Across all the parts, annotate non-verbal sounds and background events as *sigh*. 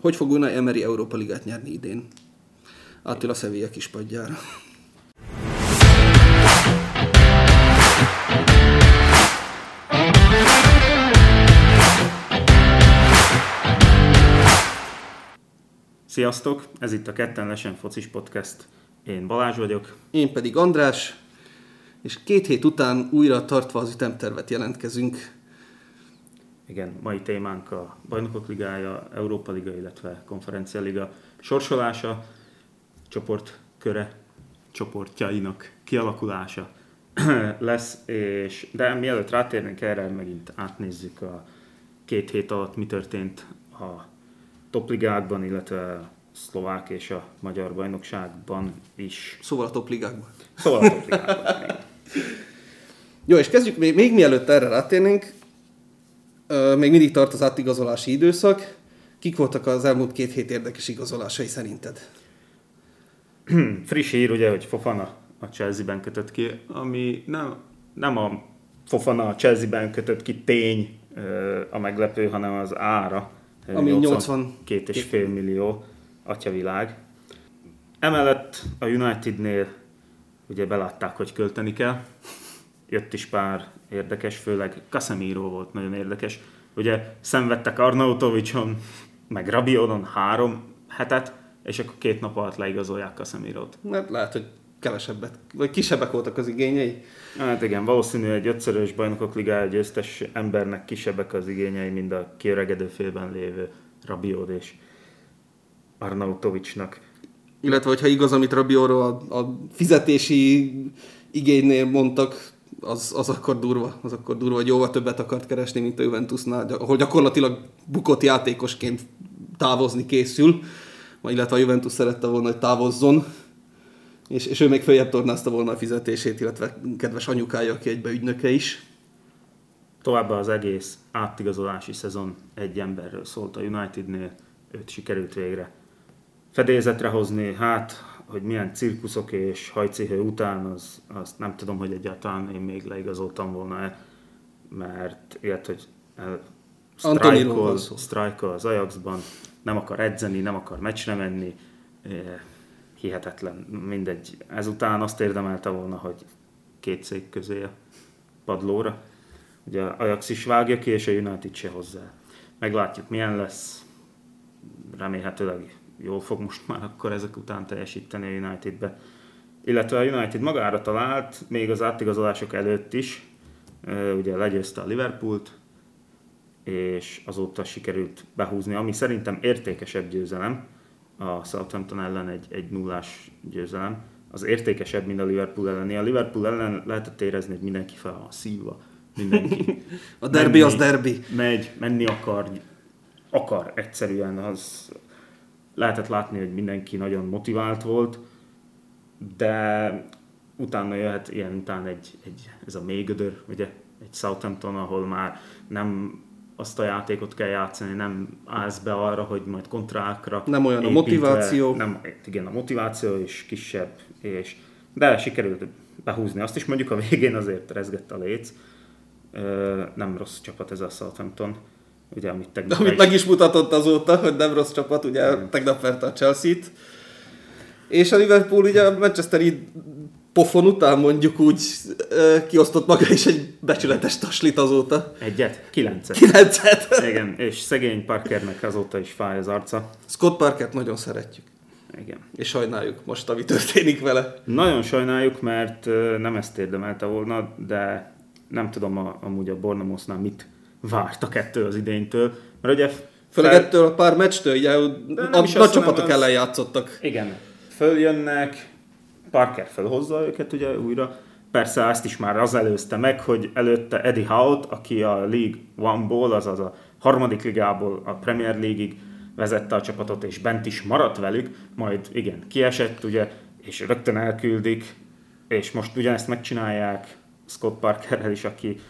Hogy fog Unai Emery Európa Ligát nyerni idén? Attila Sevilla kispadjára. Sziasztok! Ez itt a Ketten Lesen Focis Podcast. Én Balázs vagyok. Én pedig András, és két hét után újra tartva az ütemtervet jelentkezünk. Igen, mai témánk a Bajnokok Ligája, Európa Liga, illetve Konferencia Liga sorsolása, csoportköre, csoportjainak kialakulása *clears throat* lesz, és de mielőtt rátérnénk erre, megint átnézzük a két hét alatt mi történt a topligákban, illetve a szlovák és a magyar bajnokságban is. Szóval a topligákban. Szóval a topligákban. *laughs* Jó, és kezdjük, még, még mielőtt erre rátérnénk, még mindig tart az átigazolási időszak. Kik voltak az elmúlt két hét érdekes igazolásai szerinted? *clears throat* Friss hír ugye, hogy Fofana a Chelsea-ben kötött ki, ami nem, nem a Fofana a Chelsea-ben kötött ki tény a meglepő, hanem az ára. Ami 82,5 millió atyavilág. Emellett a Unitednél ugye belátták, hogy költeni kell. Jött is pár érdekes, főleg Casemiro volt nagyon érdekes. Ugye szenvedtek Arnautovicson, meg Rabionon három hetet, és akkor két nap alatt leigazolják Casemirot. Mert lehet, hogy kevesebbet, vagy kisebbek voltak az igényei. Hát igen, valószínű egy ötszörös bajnokok ligája győztes embernek kisebbek az igényei, mint a kiöregedő félben lévő Rabiot és Arnautovicsnak. Illetve, hogyha igaz, amit Rabióról a, a fizetési igénynél mondtak, az, az akkor durva, az akkor durva, hogy jóval többet akart keresni, mint a Juventusnál, ahol gyakorlatilag bukott játékosként távozni készül, illetve a Juventus szerette volna, hogy távozzon, és, és ő még följebb tornázta volna a fizetését, illetve kedves anyukája, aki egybe ügynöke is. Továbbá az egész átigazolási szezon egy emberről szólt a Unitednél, őt sikerült végre fedélzetre hozni, hát, hogy milyen cirkuszok és hajcihő után, az, azt nem tudom, hogy egyáltalán én még leigazoltam volna-e, mert ilyet, hogy van sztrájkol, sztrájkol az Ajaxban, nem akar edzeni, nem akar meccsre menni, eh, hihetetlen, mindegy. Ezután azt érdemelte volna, hogy két szék közé a padlóra. Ugye Ajax is vágja ki, és a United se hozzá. Meglátjuk, milyen lesz. Remélhetőleg jól fog most már akkor ezek után teljesíteni a Unitedbe. Illetve a United magára talált, még az átigazolások előtt is, ugye legyőzte a Liverpoolt, és azóta sikerült behúzni, ami szerintem értékesebb győzelem, a Southampton ellen egy, egy nullás győzelem, az értékesebb, mint a Liverpool elleni. A Liverpool ellen lehetett érezni, hogy mindenki fel van szívva, mindenki *laughs* A derbi az derbi. megy, menni akar, akar egyszerűen, az lehetett látni, hogy mindenki nagyon motivált volt, de utána jöhet ilyen után egy, egy ez a mélygödör, ugye, egy Southampton, ahol már nem azt a játékot kell játszani, nem állsz be arra, hogy majd kontrákra Nem olyan a motiváció. Nem, igen, a motiváció is kisebb, és, de sikerült behúzni. Azt is mondjuk a végén azért rezgett a léc. Nem rossz csapat ez a Southampton, ugye, amit tegnap Amit is- meg is mutatott azóta, hogy nem rossz csapat, ugye tegnap verte a Chelsea-t. És a Liverpool ugye a Manchesteri pofon után mondjuk úgy ö, kiosztott maga is egy becsületes taslit azóta. Egyet? Kilencet. Kilencet. Igen, és szegény Parkernek azóta is fáj az arca. Scott Parkert nagyon szeretjük. Igen. És sajnáljuk most, ami történik vele. Nagyon sajnáljuk, mert nem ezt érdemelte volna, de nem tudom a, amúgy a Bornamosznál mit vártak ettől az idénytől. Mert ugye Főleg fel- ettől a pár meccstől, ugye a, nagy azt, csapatok az- ellen játszottak. Igen, följönnek, Parker felhozza őket ugye újra. Persze ezt is már az előzte meg, hogy előtte Eddie Howe, aki a League One-ból, azaz a harmadik ligából a Premier League-ig vezette a csapatot, és bent is maradt velük, majd igen, kiesett ugye, és rögtön elküldik, és most ugyanezt megcsinálják Scott Parkerrel is, aki,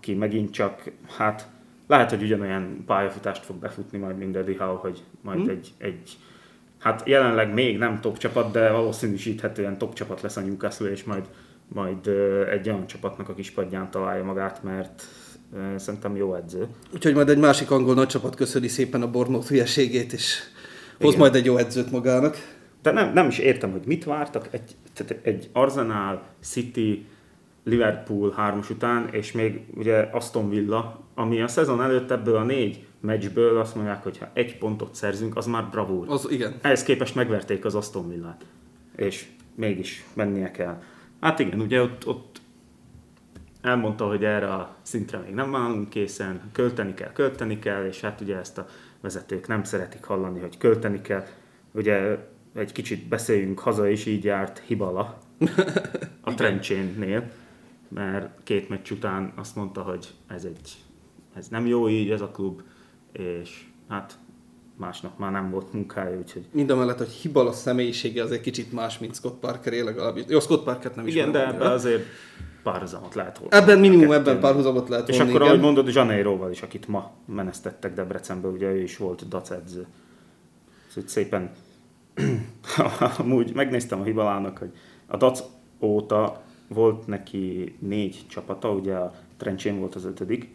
aki megint csak, hát lehet, hogy ugyanolyan pályafutást fog befutni majd, mint Eddie Howe, hogy majd egy, egy hát jelenleg még nem top csapat, de valószínűsíthetően top csapat lesz a Newcastle, és majd, majd egy olyan csapatnak a kispadján találja magát, mert szerintem jó edző. Úgyhogy majd egy másik angol nagy csapat köszöni szépen a Bournemouth hülyeségét, és Hoz majd egy jó edzőt magának. De nem, nem is értem, hogy mit vártak. Egy, tehát egy Arsenal, City, Liverpool hármas után, és még ugye Aston Villa, ami a szezon előtt ebből a négy meccsből azt mondják, hogy ha egy pontot szerzünk, az már bravúr. Az igen. Ehhez képest megverték az Aston Villát, és mégis mennie kell. Hát igen, ugye ott, ott elmondta, hogy erre a szintre még nem állunk készen, költeni kell, költeni kell, és hát ugye ezt a vezetők nem szeretik hallani, hogy költeni kell. Ugye egy kicsit beszéljünk haza, és így járt Hibala a *laughs* Trencsénnél, mert két meccs után azt mondta, hogy ez, egy, ez nem jó így, ez a klub, és hát másnap már nem volt munkája, úgyhogy... Mind a mellett, hogy Hibala személyisége az egy kicsit más, mint Scott Parker legalábbis. Jó, Scott Parker nem is Igen, de ebben azért párhuzamot lehet volna. Ebben minimum ebben párhuzamot lehet És akkor, igen. ahogy mondod, Janeiroval is, akit ma menesztettek Debrecenből, ugye ő is volt DAC edző. Szóval szépen, *clears throat* amúgy megnéztem a Hibalának, hogy a DAC óta volt neki négy csapata, ugye a Trencsén volt az ötödik.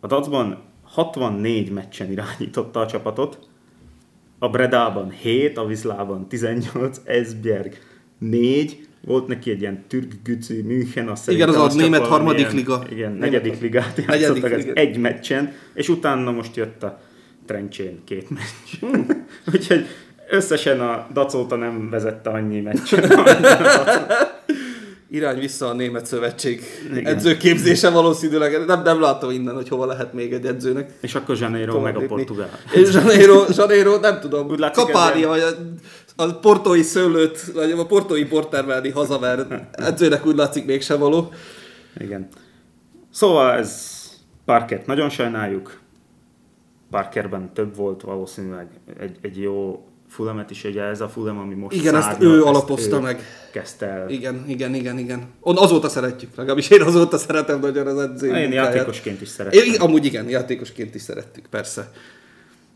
A Dacban 64 meccsen irányította a csapatot, a Bredában 7, a Viszlában 18, Esbjerg 4, volt neki egy ilyen Türkgücü München, azt Igen, az szerintem a német harmadik liga. Igen, Német- negyedik ligát játszottak ez egy meccsen, és utána most jött a Trencsén két meccs. *laughs* Úgyhogy összesen a Dacóta nem vezette annyi meccsen. *laughs* Irány vissza a Német Szövetség Igen. edzőképzése valószínűleg. Nem, nem látom innen, hogy hova lehet még egy edzőnek. és akkor Janeiro meg a portugál. És Janeiro, Janeiro nem tudom, Úgy ez vagy a, a portói szőlőt, vagy a portói portermelni haza, mert edzőnek úgy látszik mégsem való. Igen. Szóval ez Parkert nagyon sajnáljuk. Parkerben több volt valószínűleg egy, egy jó Fulamet is, ugye ez a Fulem, ami most Igen, ezt szárnyal, ő alapozta ő meg. Kezdte el. Igen, igen, igen, igen. On, azóta szeretjük, legalábbis én azóta szeretem nagyon az edző Én munkáját. játékosként is szeretem. Én, amúgy igen, játékosként is szerettük, persze.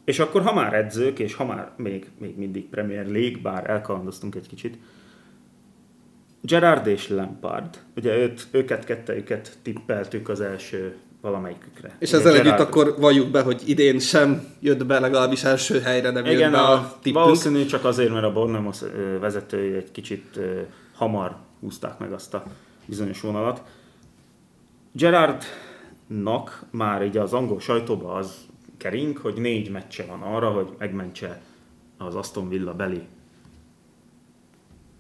És akkor, ha már edzők, és ha már még, még mindig Premier League, bár elkalandoztunk egy kicsit, Gerard és Lampard, ugye őt, őket kettejüket tippeltük az első valamelyikükre. És ezzel együtt akkor valljuk be, hogy idén sem jött be, legalábbis első helyre nem jött Igen, be a, a tippünk. valószínű csak azért, mert a Bournemouth ö, vezetői egy kicsit hamar húzták meg azt a bizonyos vonalat. Gerardnak már így az angol sajtóban az kering, hogy négy meccse van arra, hogy megmentse az Aston Villa beli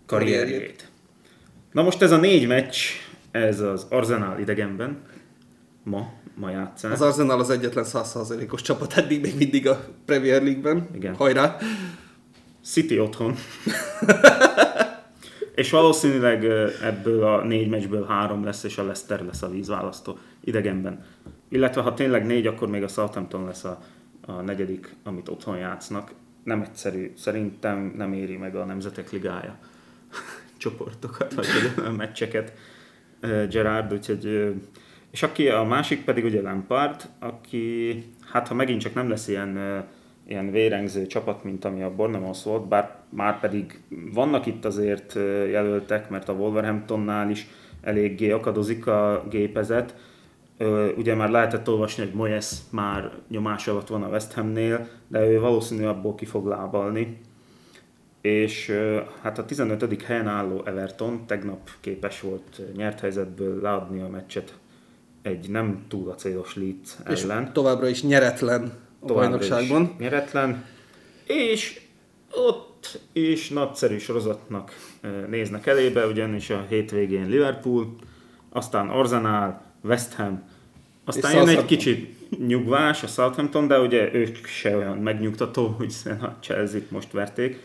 karrierjét. Na most ez a négy meccs, ez az Arsenal idegenben, ma, ma játszák. Az Arsenal az egyetlen 100%-os csapat eddig még mindig a Premier League-ben. Igen. Hajrá! City otthon. *laughs* és valószínűleg ebből a négy meccsből három lesz, és a Leicester lesz a vízválasztó idegenben. Illetve ha tényleg négy, akkor még a Southampton lesz a, a negyedik, amit otthon játsznak. Nem egyszerű, szerintem nem éri meg a Nemzetek Ligája *laughs* csoportokat, vagy a *laughs* meccseket Gerard, úgyhogy és aki a másik pedig ugye Lampard, aki hát ha megint csak nem lesz ilyen, ilyen vérengző csapat, mint ami a Bournemouth volt, bár már pedig vannak itt azért jelöltek, mert a Wolverhamptonnál is eléggé akadozik a gépezet. Ugye már lehetett olvasni, hogy Moyes már nyomás alatt van a West Hamnél, de ő valószínű abból ki fog lábalni. És hát a 15. helyen álló Everton tegnap képes volt nyert helyzetből leadni a meccset egy nem túl acélos Leeds És ellen. továbbra is nyeretlen a Továbbra is bajnokságban. Nyeretlen. És ott is nagyszerű sorozatnak néznek elébe, ugyanis a hétvégén Liverpool, aztán Arsenal, West Ham, aztán És jön egy kicsit nyugvás a Southampton, de ugye ők se olyan megnyugtató, hiszen *laughs* a Chelsea-t most verték.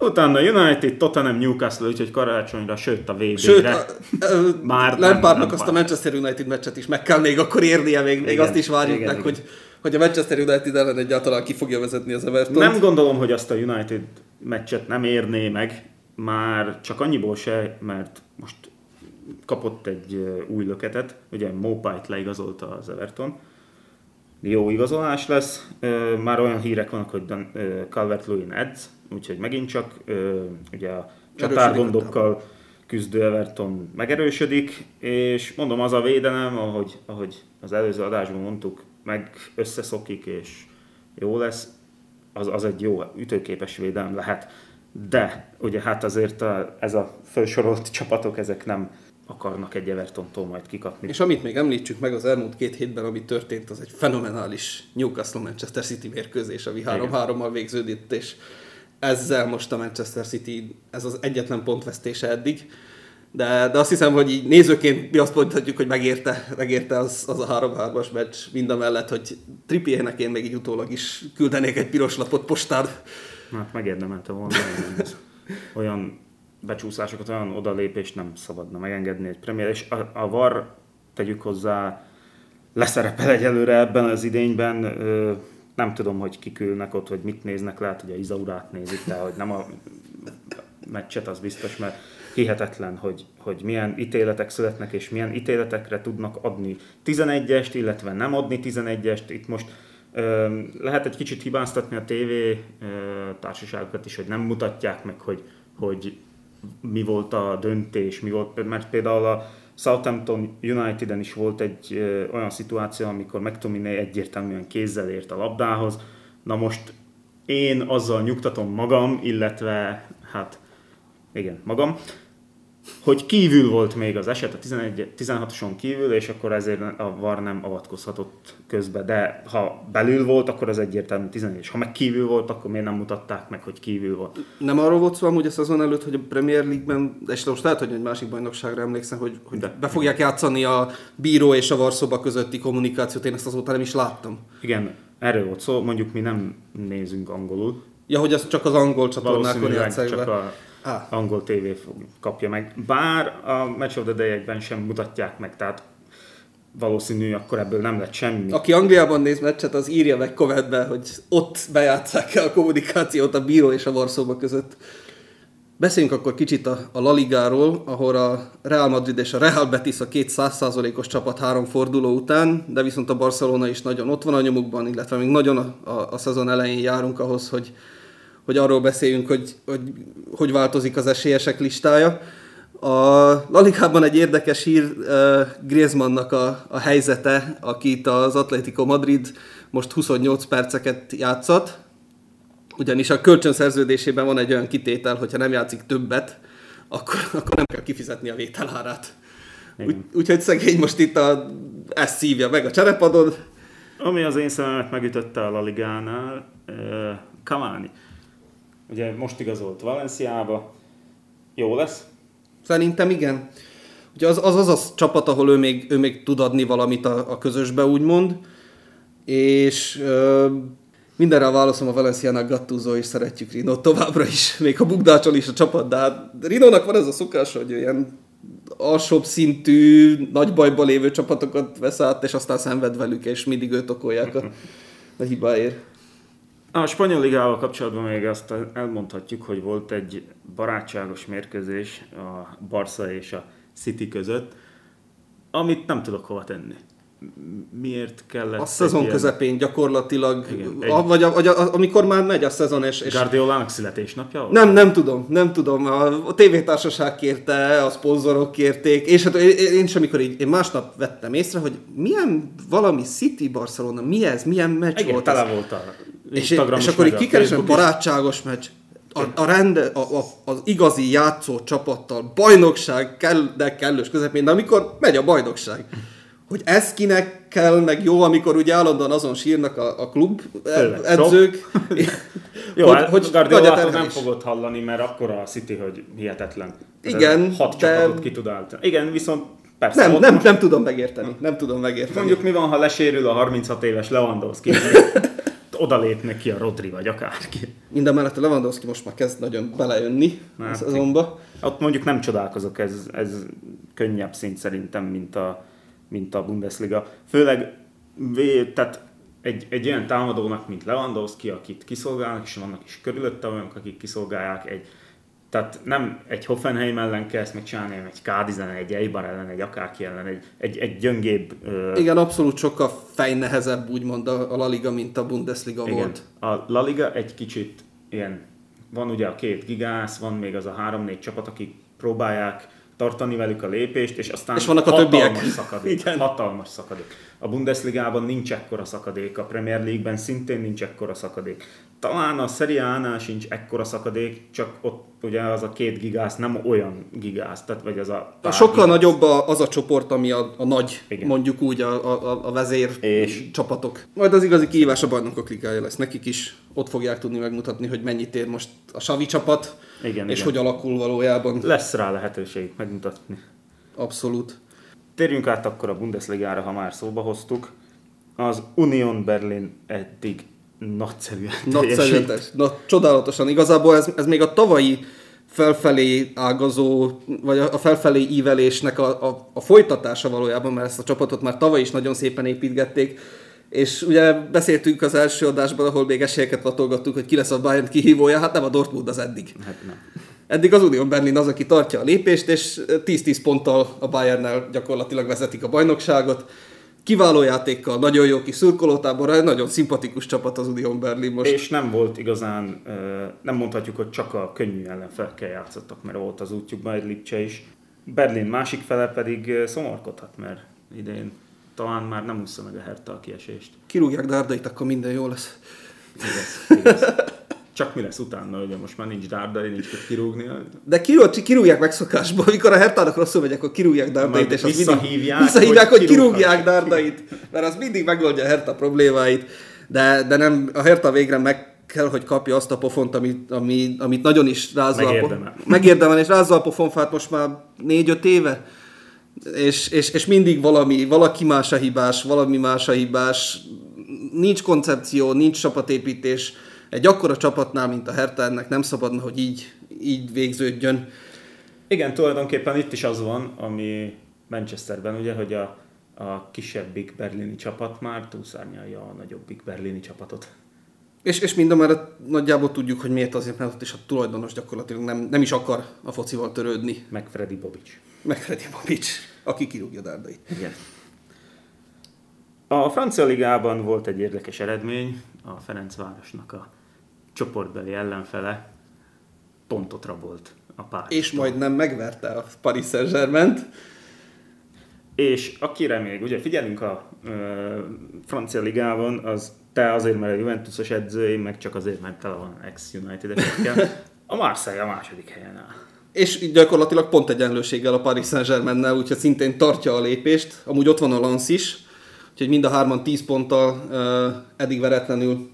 Utána United, Tottenham, Newcastle, úgyhogy karácsonyra, sőt a VB-re. Sőt, a, a, Már nem- Lampardnak azt a. Manchester United meccset is meg kell még akkor érnie, még, még Igen, azt is várjuk igen, meg, igen. hogy, hogy a Manchester United ellen egyáltalán ki fogja vezetni az Everton. Nem gondolom, hogy azt a United meccset nem érné meg, már csak annyiból se, mert most kapott egy ö, új löketet, ugye Mopait leigazolta az Everton, jó igazolás lesz, Ö, már olyan hírek vannak, hogy ö, Calvert-Lewin edz, úgyhogy megint csak ö, ugye a csatárgondokkal küzdő Everton megerősödik, és mondom, az a védelem, ahogy, ahogy az előző adásban mondtuk, meg összeszokik, és jó lesz. az, az egy jó ütőképes védelem lehet. De ugye hát azért a, ez a felsorolt *laughs* csapatok, ezek nem akarnak egy Evertontól majd kikapni. És amit még említsük meg az elmúlt két hétben, ami történt, az egy fenomenális Newcastle-Manchester City mérkőzés, ami 3-3-mal végződött, és ezzel most a Manchester City, ez az egyetlen pontvesztése eddig. De, de azt hiszem, hogy így nézőként mi azt mondhatjuk, hogy megérte, megérte az, az a 3-3-as meccs mind a mellett, hogy Trippiernek én még így utólag is küldenék egy piros lapot postán. Hát megérdemelte volna. Olyan becsúszásokat, olyan odalépést nem szabadna megengedni egy premier, és a, a VAR, tegyük hozzá, leszerepel egyelőre ebben az idényben, ö, nem tudom, hogy kikülnek ott, hogy mit néznek, lehet, hogy a Izaurát nézik, de hogy nem a meccset, az biztos, mert hihetetlen, hogy, hogy milyen ítéletek születnek, és milyen ítéletekre tudnak adni 11-est, illetve nem adni 11-est. Itt most ö, lehet egy kicsit hibáztatni a TV társaságokat is, hogy nem mutatják meg, hogy, hogy mi volt a döntés, mi volt, mert például a Southampton Uniteden is volt egy ö, olyan szituáció, amikor McTominay egyértelműen kézzel ért a labdához. Na most én azzal nyugtatom magam, illetve hát igen, magam, hogy kívül volt még az eset, a 11, 16-oson kívül, és akkor ezért a VAR nem avatkozhatott közbe. De ha belül volt, akkor az egyértelmű 11, és ha meg kívül volt, akkor miért nem mutatták meg, hogy kívül volt? Nem arról volt szó amúgy a szezon előtt, hogy a Premier League-ben, és most lehet, hogy egy másik bajnokságra emlékszem, hogy, hogy De. be fogják játszani a bíró és a varszoba közötti kommunikációt, én ezt azóta nem is láttam. Igen, erről volt szó, mondjuk mi nem nézünk angolul. Ja, hogy az csak az angol csatornákon játszák csak be. a Á. angol fog- kapja meg. Bár a Match of the Day-ekben sem mutatják meg, tehát valószínű, akkor ebből nem lett semmi. Aki Angliában néz meccset, az írja meg kommentbe, hogy ott bejátszák a kommunikációt a bíró és a Varsóba között. Beszéljünk akkor kicsit a, a La Ligáról, ahol a Real Madrid és a Real Betis a két 100%-os csapat három forduló után, de viszont a Barcelona is nagyon ott van a nyomukban, illetve még nagyon a, a, a szezon elején járunk ahhoz, hogy, hogy arról beszéljünk, hogy, hogy hogy változik az esélyesek listája. A La Ligában egy érdekes hír uh, Griezmannnak a, a helyzete, akit az Atletico Madrid most 28 perceket játszott, ugyanis a kölcsönszerződésében van egy olyan kitétel, hogyha nem játszik többet, akkor, akkor nem kell kifizetni a vételárát. Úgy, úgyhogy szegény most itt a, ezt szívja meg a cserepadon. Ami az én szememet megütötte a La Ligánál, uh, Cavani. Ugye most igazolt Valenciába, jó lesz, Szerintem igen. Ugye az az, az, az csapat, ahol ő még, ő még tud adni valamit a, a közösbe, úgymond. És ö, mindenre a válaszom a Valenciának Gattuso, és szeretjük Rino továbbra is, *laughs* még ha bukdácsol is a csapat, de hát Rinónak van ez a szokás, hogy ilyen alsóbb szintű, nagy bajban lévő csapatokat vesz át, és aztán szenved velük, és mindig őt okolják a, a hibáért. A spanyol ligával kapcsolatban még azt elmondhatjuk, hogy volt egy barátságos mérkőzés a Barca és a City között, amit nem tudok hova tenni. Miért kellett A szezon ilyen közepén gyakorlatilag, Igen, a, egy- vagy, a, vagy a, amikor már megy a szezon, és, és Guardiolának születésnapja volt? Nem, nem tudom, nem tudom. A, a tévétársaság kérte, a szponzorok kérték, és hát én, én is, amikor így, én másnap vettem észre, hogy milyen valami City Barcelona, mi ez, milyen meccs Igen, volt tele volt a És, és akkor így kikeresem, barátságos meccs, a, a rende, a, a, az igazi játszó csapattal, bajnokság, kell, de kellős közepén, de amikor megy a bajnokság, hogy ez kinek kell, meg jó, amikor ugye állandóan azon sírnak a, a klub Főleg edzők. *laughs* Jó, hogy, hát hogy Guardiolától nem fogod hallani, mert akkora a City, hogy hihetetlen. Ez Igen, Hat de- csapatot ki tud állítani. Igen, viszont persze. Nem, nem, nem tudom megérteni. Nem tudom megérteni. Mondjuk mi van, ha lesérül a 36 éves Lewandowski? *laughs* Oda lépnek ki a Rodri vagy akárki. Minden mellett a Lewandowski most már kezd nagyon belejönni a Hát, szezonba. Ott mondjuk nem csodálkozok, ez, ez könnyebb szint szerintem, mint a, mint a Bundesliga. Főleg tehát egy, egy olyan támadónak, mint Lewandowski, akit kiszolgálnak, és vannak is körülötte olyanok, akik kiszolgálják, egy, tehát nem egy Hoffenheim ellen kell ezt megcsinálni, hanem egy K11, egy Eibar ellen, egy akárki ellen, egy, egy, egy gyöngébb ö, Igen, abszolút sokkal fejnehezebb úgymond a, a La Liga, mint a Bundesliga Igen. volt. A La Liga egy kicsit ilyen, van ugye a két gigász, van még az a három-négy csapat, akik próbálják tartani velük a lépést, és aztán És vannak a hatalmas többiek. szakadék. *laughs* Igen. Hatalmas szakadék. A Bundesligában nincs ekkora szakadék, a Premier League-ben szintén nincs ekkora szakadék. Talán a Serie A-nál sincs ekkora szakadék, csak ott ugye az a két gigász nem olyan gigász, tehát vagy az a pár Sokkal gigász. nagyobb a, az a csoport, ami a, a nagy. Igen. mondjuk úgy a, a, a vezér És- csapatok. Majd az igazi kihívás a bajnokok ligája lesz. Nekik is ott fogják tudni megmutatni, hogy mennyit ér most a Savi csapat, Igen, és igen. hogy alakul valójában. Lesz rá lehetőség megmutatni. Abszolút. Térjünk át akkor a Bundesligára, ha már szóba hoztuk. Az Union Berlin eddig nagyszerű Nagyszerűetes. Na, csodálatosan. Igazából ez, ez még a tavalyi felfelé ágazó, vagy a felfelé ívelésnek a, a, a folytatása valójában, mert ezt a csapatot már tavaly is nagyon szépen építgették, és ugye beszéltünk az első adásban, ahol még esélyeket latolgattuk, hogy ki lesz a Bayern kihívója, hát nem a Dortmund az eddig. Hát nem. Eddig az Union Berlin az, aki tartja a lépést, és 10-10 ponttal a Bayernnel gyakorlatilag vezetik a bajnokságot. Kiváló játékkal, nagyon jó kis szurkolótáborra, egy nagyon szimpatikus csapat az Union Berlin most. És nem volt igazán, nem mondhatjuk, hogy csak a könnyű ellenfelekkel játszottak, mert volt az útjukban egy Lipcse is. Berlin másik fele pedig szomorkodhat, mert idén talán már nem úszta meg a Hertha a kiesést. Kirúgják Dárdait, akkor minden jó lesz. Igaz, igaz. *laughs* Csak mi lesz utána, ugye most már nincs Dárdai, nincs mit kirúgni. De kirúg, kirúgják megszokásból, amikor a Hertának rosszul megy, akkor kirúgják Dárdait, és az visszahívják, mindig, *laughs* visszahívják hogy, hogy kirúgják Dárdait, mert az mindig megoldja a Herta problémáit, de, de nem, a Herta végre meg kell, hogy kapja azt a pofont, amit, ami, amit nagyon is rázza a Megérdemel. po- megérdemel, és rázza a pofonfát most már négy-öt éve, és, és, és mindig valami, valaki más a hibás, valami más a hibás, nincs koncepció, nincs csapatépítés. Egy akkora csapatnál, mint a Hertha, ennek nem szabadna, hogy így, így végződjön. Igen, tulajdonképpen itt is az van, ami Manchesterben, ugye, hogy a, a kisebbik berlini csapat már túlszárnyalja a nagyobbik berlini csapatot. És, és mind a mellett nagyjából tudjuk, hogy miért azért, mert ott is a tulajdonos gyakorlatilag nem, nem is akar a focival törődni. Meg Freddy Bobic. Meg Freddy Bobic, aki kirúgja Dárdait. Igen. A francia ligában volt egy érdekes eredmény, a Ferencvárosnak a csoportbeli ellenfele pontot rabolt a pár. És majdnem megverte a Paris Saint-Germain-t. És akire még, ugye figyelünk a ö, francia ligában, az te azért, mert a Juventusos edzői, meg csak azért, mert tele van ex-United-esekkel. A Marseille a második helyen áll. És gyakorlatilag pont egyenlőséggel a Paris Saint-Germain-nel, úgyhogy szintén tartja a lépést. Amúgy ott van a Lens is, úgyhogy mind a hárman 10 ponttal uh, eddig veretlenül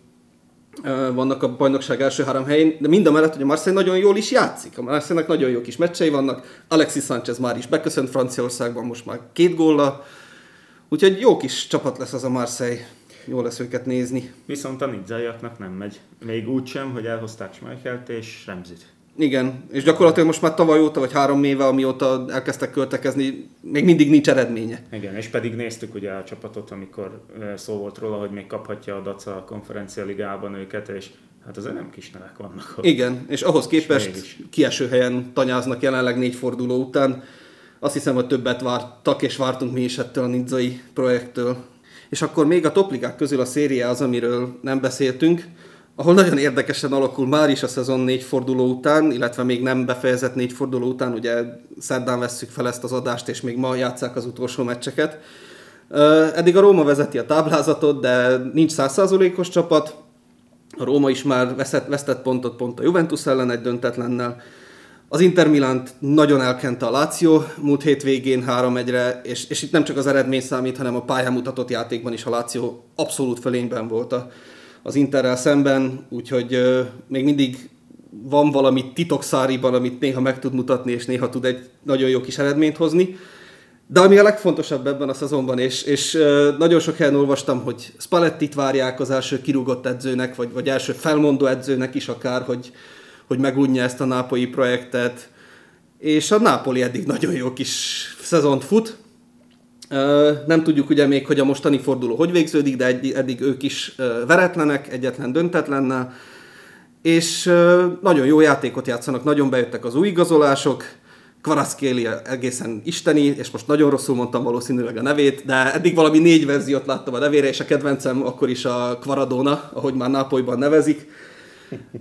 vannak a bajnokság első három helyén, de mind a mellett, hogy a Marseille nagyon jól is játszik. A Marseille-nek nagyon jó kis meccsei vannak. Alexis Sanchez már is beköszönt Franciaországban, most már két góllal. Úgyhogy jó kis csapat lesz az a Marseille. Jó lesz őket nézni. Viszont a nidzaiaknak nem megy. Még úgy sem, hogy elhozták Schmeichelt és Remzit. Igen, és gyakorlatilag most már tavaly óta, vagy három éve, amióta elkezdtek költekezni, még mindig nincs eredménye. Igen, és pedig néztük ugye a csapatot, amikor szó volt róla, hogy még kaphatja a Daca konferencia ligában őket, és hát azért nem kis nevek vannak ott. Igen, és ahhoz képest mégis. kieső helyen tanyáznak jelenleg négy forduló után. Azt hiszem, hogy többet vártak, és vártunk mi is ettől a nidzai projektől. És akkor még a topligák közül a széria az, amiről nem beszéltünk, ahol nagyon érdekesen alakul már is a szezon négy forduló után, illetve még nem befejezett négy forduló után, ugye szerdán vesszük fel ezt az adást, és még ma játszák az utolsó meccseket. Eddig a Róma vezeti a táblázatot, de nincs százszázalékos csapat, a Róma is már veszett, vesztett pontot pont a Juventus ellen egy döntetlennel. Az Inter Milánt nagyon elkente a Láció múlt hétvégén 3-1-re, és, és itt nem csak az eredmény számít, hanem a pályán mutatott játékban is a Láció abszolút fölényben volt a, az Interrel szemben, úgyhogy még mindig van valami titokszáriban, amit néha meg tud mutatni, és néha tud egy nagyon jó kis eredményt hozni. De ami a legfontosabb ebben a szezonban, és, és nagyon sok helyen olvastam, hogy Spallettit várják az első kirúgott edzőnek, vagy, vagy első felmondó edzőnek is akár, hogy, hogy megunja ezt a nápolyi projektet. És a Nápoli eddig nagyon jó kis szezont fut. Nem tudjuk ugye még, hogy a mostani forduló hogy végződik, de eddig, ők is veretlenek, egyetlen döntetlennel. És nagyon jó játékot játszanak, nagyon bejöttek az új igazolások. Kvaratskhelia egészen isteni, és most nagyon rosszul mondtam valószínűleg a nevét, de eddig valami négy verziót láttam a nevére, és a kedvencem akkor is a Kvaradona, ahogy már Nápolyban nevezik.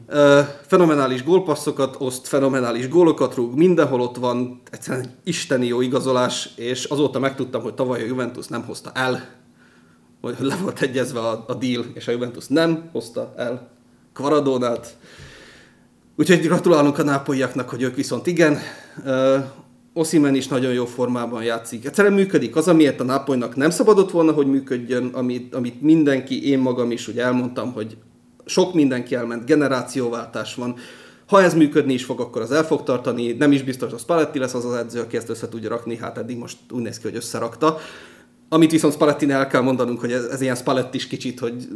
Ö, fenomenális gólpasszokat oszt, fenomenális gólokat rúg, mindenhol ott van, egyszerűen egy isteni jó igazolás, és azóta megtudtam, hogy tavaly a Juventus nem hozta el, vagy le volt egyezve a, a deal, és a Juventus nem hozta el. Kvaradónát. Úgyhogy gratulálunk a nápolyiaknak, hogy ők viszont igen. Oszimen is nagyon jó formában játszik. Egyszerűen működik az, amiért a Nápolynak nem szabadott volna, hogy működjön, amit, amit mindenki, én magam is úgy elmondtam, hogy sok mindenki elment, generációváltás van. Ha ez működni is fog, akkor az el fog tartani. Nem is biztos, hogy Spalletti lesz az az edző, aki ezt össze tudja rakni, hát eddig most úgy néz ki, hogy összerakta. Amit viszont Spalletti el kell mondanunk, hogy ez, ez ilyen Spalletti is kicsit, hogy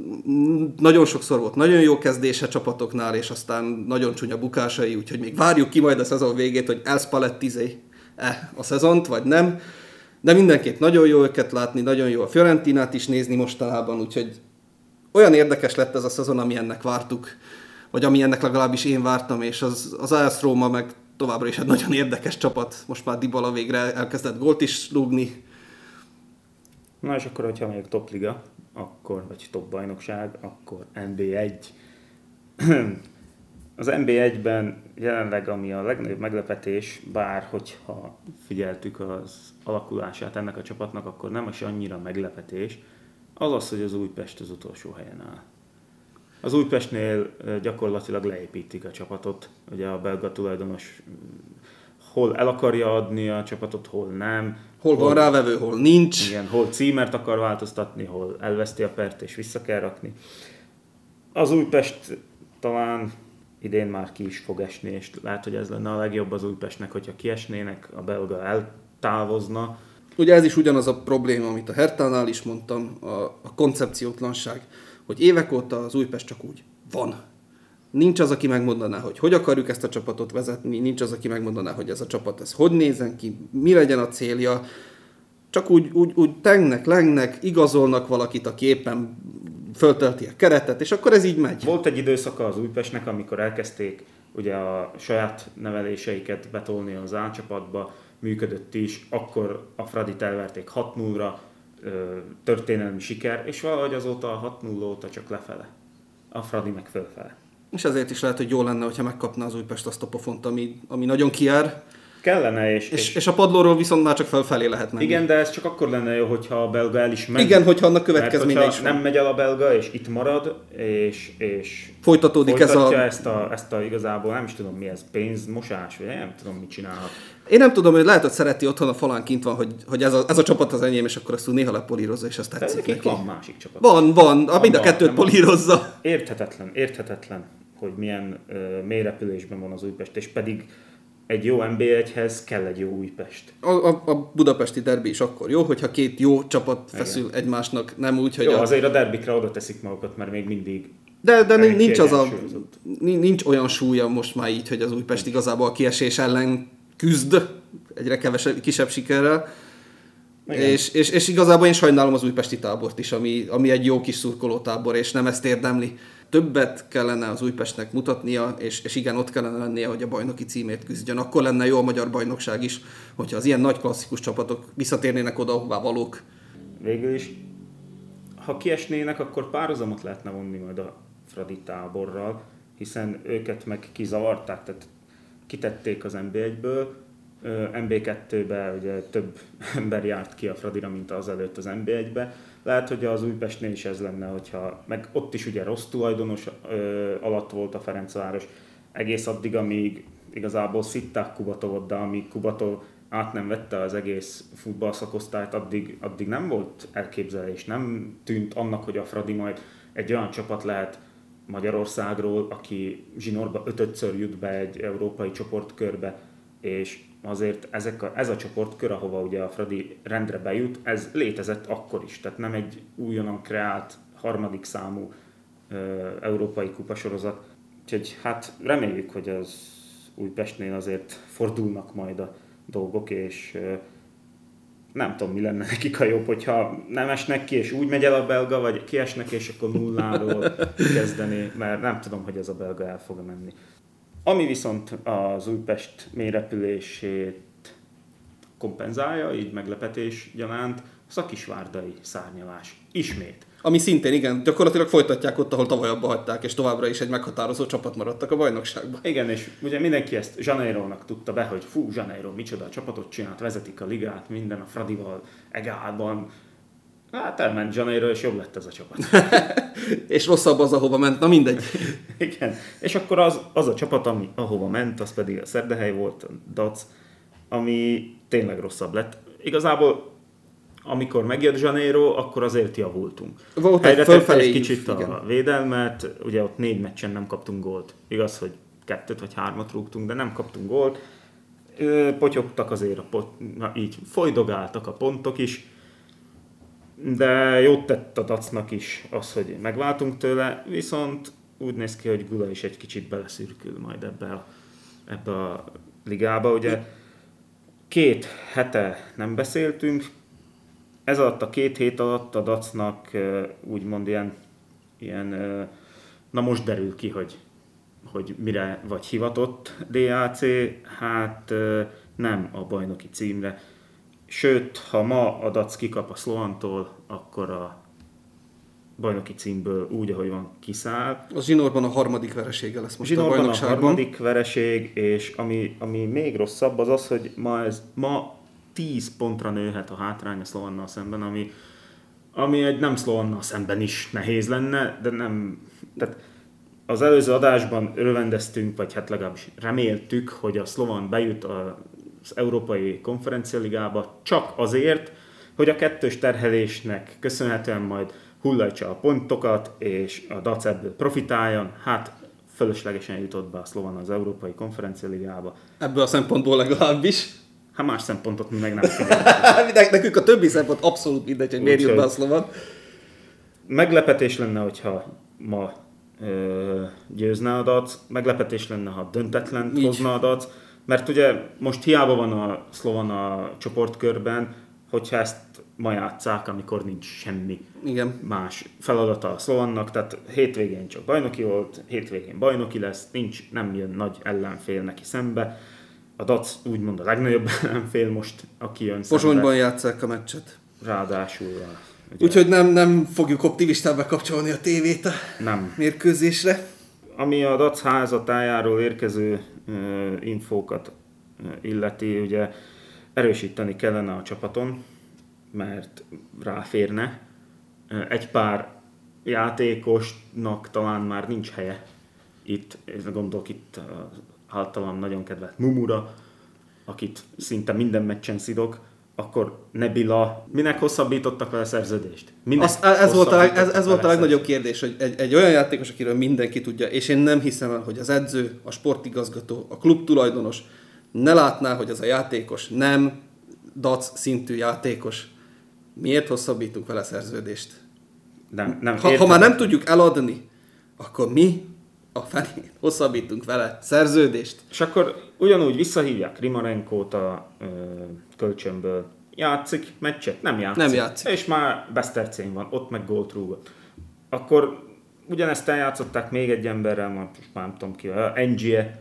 nagyon sokszor volt nagyon jó kezdése csapatoknál, és aztán nagyon csúnya bukásai, úgyhogy még várjuk ki majd a szezon végét, hogy el Spalletti e a szezont, vagy nem. De mindenképp nagyon jó őket látni, nagyon jó a Fiorentinát is nézni mostanában, úgyhogy olyan érdekes lett ez a szezon, ami ennek vártuk, vagy ami ennek legalábbis én vártam, és az, az AS Roma meg továbbra is egy nagyon érdekes csapat. Most már Dybala végre elkezdett gólt is lúgni. Na és akkor, hogyha még topliga, akkor, vagy top bajnokság, akkor NB1. *clears throat* Az NB1-ben jelenleg ami a legnagyobb meglepetés, bár hogyha figyeltük az alakulását ennek a csapatnak, akkor nem is annyira meglepetés, az az, hogy az Újpest az utolsó helyen áll. Az Újpestnél gyakorlatilag leépítik a csapatot, ugye a belga tulajdonos hol el akarja adni a csapatot, hol nem. Hol, hol van rávevő, hol nincs. Igen, hol címert akar változtatni, hol elveszti a pert és vissza kell rakni. Az Újpest talán idén már ki is fog esni, és lehet, hogy ez lenne a legjobb az Újpestnek, hogyha kiesnének, a belga eltávozna. Ugye ez is ugyanaz a probléma, amit a Hertánál is mondtam, a, a koncepciótlanság, hogy évek óta az Újpest csak úgy van. Nincs az, aki megmondaná, hogy hogy akarjuk ezt a csapatot vezetni, nincs az, aki megmondaná, hogy ez a csapat ez hogy nézen ki, mi legyen a célja. Csak úgy, úgy, úgy tengnek, lengnek, igazolnak valakit, aki éppen föltölti a keretet, és akkor ez így megy. Volt egy időszaka az Újpestnek, amikor elkezdték ugye a saját neveléseiket betolni az A csapatba, működött is, akkor a Fradit elverték 6-0-ra, történelmi siker, és valahogy azóta a 6-0 óta csak lefele. A Fradi meg fölfele. És ezért is lehet, hogy jó lenne, hogyha megkapna az Újpest azt a pofont, ami, ami nagyon kiár, Kellene, és, és, és, a padlóról viszont már csak felfelé lehet menni. Igen, de ez csak akkor lenne jó, hogyha a belga el is megy. Igen, hogyha annak következménye is van. nem megy el a belga, és itt marad, és, és folytatódik ez a... ezt a... ezt a igazából, nem is tudom mi ez, pénzmosás, vagy nem tudom mit csinálhat. Én nem tudom, hogy lehet, hogy szereti otthon a falán kint van, hogy, hogy ez, a, ez a csapat az enyém, és akkor azt néha lepolírozza, és azt tetszik neki. Van másik csapat. Van, van, a mind a kettőt polírozza. Érthetetlen, érthetetlen, hogy milyen uh, mély repülésben van az Újpest, és pedig egy jó NB1-hez kell egy jó Újpest. A, a, a budapesti derbi is akkor jó, hogyha két jó csapat feszül Igen. egymásnak, nem úgy, hogy... Jó, a... azért a derbikre oda teszik magukat, mert még mindig de, de nincs, az a, nincs olyan súlya most már így, hogy az Újpest igazából a kiesés ellen küzd, egyre kevesebb, kisebb sikerrel. És, és, és, igazából én sajnálom az újpesti tábort is, ami, ami egy jó kis szurkoló tábor, és nem ezt érdemli többet kellene az Újpestnek mutatnia, és, és igen, ott kellene lennie, hogy a bajnoki címét küzdjön. Akkor lenne jó a magyar bajnokság is, hogyha az ilyen nagy klasszikus csapatok visszatérnének oda, ahová valók. Végül is, ha kiesnének, akkor párhuzamot lehetne vonni majd a Fradi táborral, hiszen őket meg kizavarták, tehát kitették az NB1-ből, MB2-be ugye több *laughs* ember járt ki a Fradira, mint az előtt az MB1-be, lehet, hogy az Újpestnél is ez lenne, hogyha, meg ott is ugye rossz tulajdonos ö, alatt volt a Ferencváros, egész addig, amíg igazából szitták Kubatovot, de amíg Kubatov át nem vette az egész futballszakosztályt, addig, addig nem volt elképzelés, nem tűnt annak, hogy a Fradi majd egy olyan csapat lehet Magyarországról, aki zsinórba ötödször jut be egy európai csoportkörbe, és azért ezek a, ez a csoportkör, ahova ugye a Fradi rendre bejut, ez létezett akkor is, tehát nem egy újonnan kreált harmadik számú ö, európai kupasorozat. Úgyhogy hát reméljük, hogy az Újpestnél azért fordulnak majd a dolgok, és ö, nem tudom, mi lenne nekik a jobb, hogyha nem esnek ki, és úgy megy el a belga, vagy kiesnek, és akkor nulláról kezdeni, mert nem tudom, hogy ez a belga el fog menni. Ami viszont az Újpest mélyrepülését kompenzálja, így meglepetés gyanánt, szakisvárdai szárnyalás. Ismét. Ami szintén, igen, gyakorlatilag folytatják ott, ahol tavaly abba hagyták, és továbbra is egy meghatározó csapat maradtak a bajnokságban. Igen, és ugye mindenki ezt Janeirónak tudta be, hogy fú, Janeiro micsoda a csapatot csinált, vezetik a ligát, minden a Fradival, Egálban, Hát elment Janeiro, és jobb lett ez a csapat. *laughs* és rosszabb az, ahova ment, na mindegy. *laughs* Igen. És akkor az, az a csapat, ami, ahova ment, az pedig a Szerdehely volt, a Dac, ami tényleg rosszabb lett. Igazából amikor megjött Janeiro, akkor azért javultunk. Volt egy Helyre fölfelé egy kicsit a igen. védelmet, ugye ott négy meccsen nem kaptunk gólt. Igaz, hogy kettőt vagy hármat rúgtunk, de nem kaptunk gólt. Potyogtak azért, a pot, na így folydogáltak a pontok is, de jót tett a Dacnak is az, hogy megváltunk tőle, viszont úgy néz ki, hogy Gula is egy kicsit beleszürkül majd ebbe a, ebbe a ligába. Ugye két hete nem beszéltünk, ez alatt a két hét alatt a Dacnak úgymond ilyen, ilyen na most derül ki, hogy, hogy mire vagy hivatott DAC, hát nem a bajnoki címre. Sőt, ha ma a Dac kikap a Slovantól, akkor a bajnoki címből úgy, ahogy van, kiszáll. A zsinórban a harmadik veresége lesz most a Zsinórban a bajnokságban. harmadik vereség, és ami, ami még rosszabb az az, hogy ma, ez, ma 10 pontra nőhet a hátrány a Szlovannal szemben, ami, ami egy nem Szlovannal szemben is nehéz lenne, de nem... Tehát az előző adásban örvendeztünk, vagy hát legalábbis reméltük, hogy a Szlovan bejut az Európai Konferencialigába csak azért, hogy a kettős terhelésnek köszönhetően majd hullajtsa a pontokat, és a DAC ebből profitáljon. Hát fölöslegesen jutott be a Szlovan az Európai Konferencialigába. Ebből a szempontból legalábbis. Hát más szempontot mi meg nem *laughs* Nekünk a többi szempont abszolút mindegy, hogy miért jött be a szlovan. Meglepetés lenne, hogyha ma ö, győzne a DAC, meglepetés lenne, ha döntetlen hozna a DAC, mert ugye most hiába van a Szlovan a csoportkörben, hogyha ezt ma játszák, amikor nincs semmi Igen. más feladata a Szlovannak, tehát hétvégén csak bajnoki volt, hétvégén bajnoki lesz, nincs, nem jön nagy ellenfél neki szembe. A DAC úgymond a legnagyobb *laughs* ellenfél most, aki jön Pozsonyban szembe, játszák a meccset. ráadásul. a- Ugye, Úgyhogy nem, nem fogjuk optimistábbá kapcsolni a tévét a nem. mérkőzésre. Ami a DAC házatájáról érkező infókat illeti, ugye erősíteni kellene a csapaton, mert ráférne. Egy pár játékosnak talán már nincs helye itt, és gondolok itt általam nagyon kedvelt Mumura, akit szinte minden meccsen szidok, akkor Nebila, minek hosszabbítottak vele szerződést? Minek Az, ez, volt a, ez, ez volt a legnagyobb kérdés, hogy egy, egy olyan játékos, akiről mindenki tudja, és én nem hiszem el, hogy az edző, a sportigazgató, a klub tulajdonos ne látná, hogy az a játékos nem dac szintű játékos. Miért hosszabbítunk vele szerződést? Nem, nem Ha, ha már nem tudjuk eladni, akkor mi a felé *laughs* hosszabbítunk vele szerződést? És akkor ugyanúgy visszahívják Rimarenkót a ö, kölcsönből. Játszik meccset? Nem játszik. Nem játszik. És már Besztercén van, ott meg gólt rúgott. Akkor ugyanezt eljátszották még egy emberrel, most már nem tudom ki, a Engie,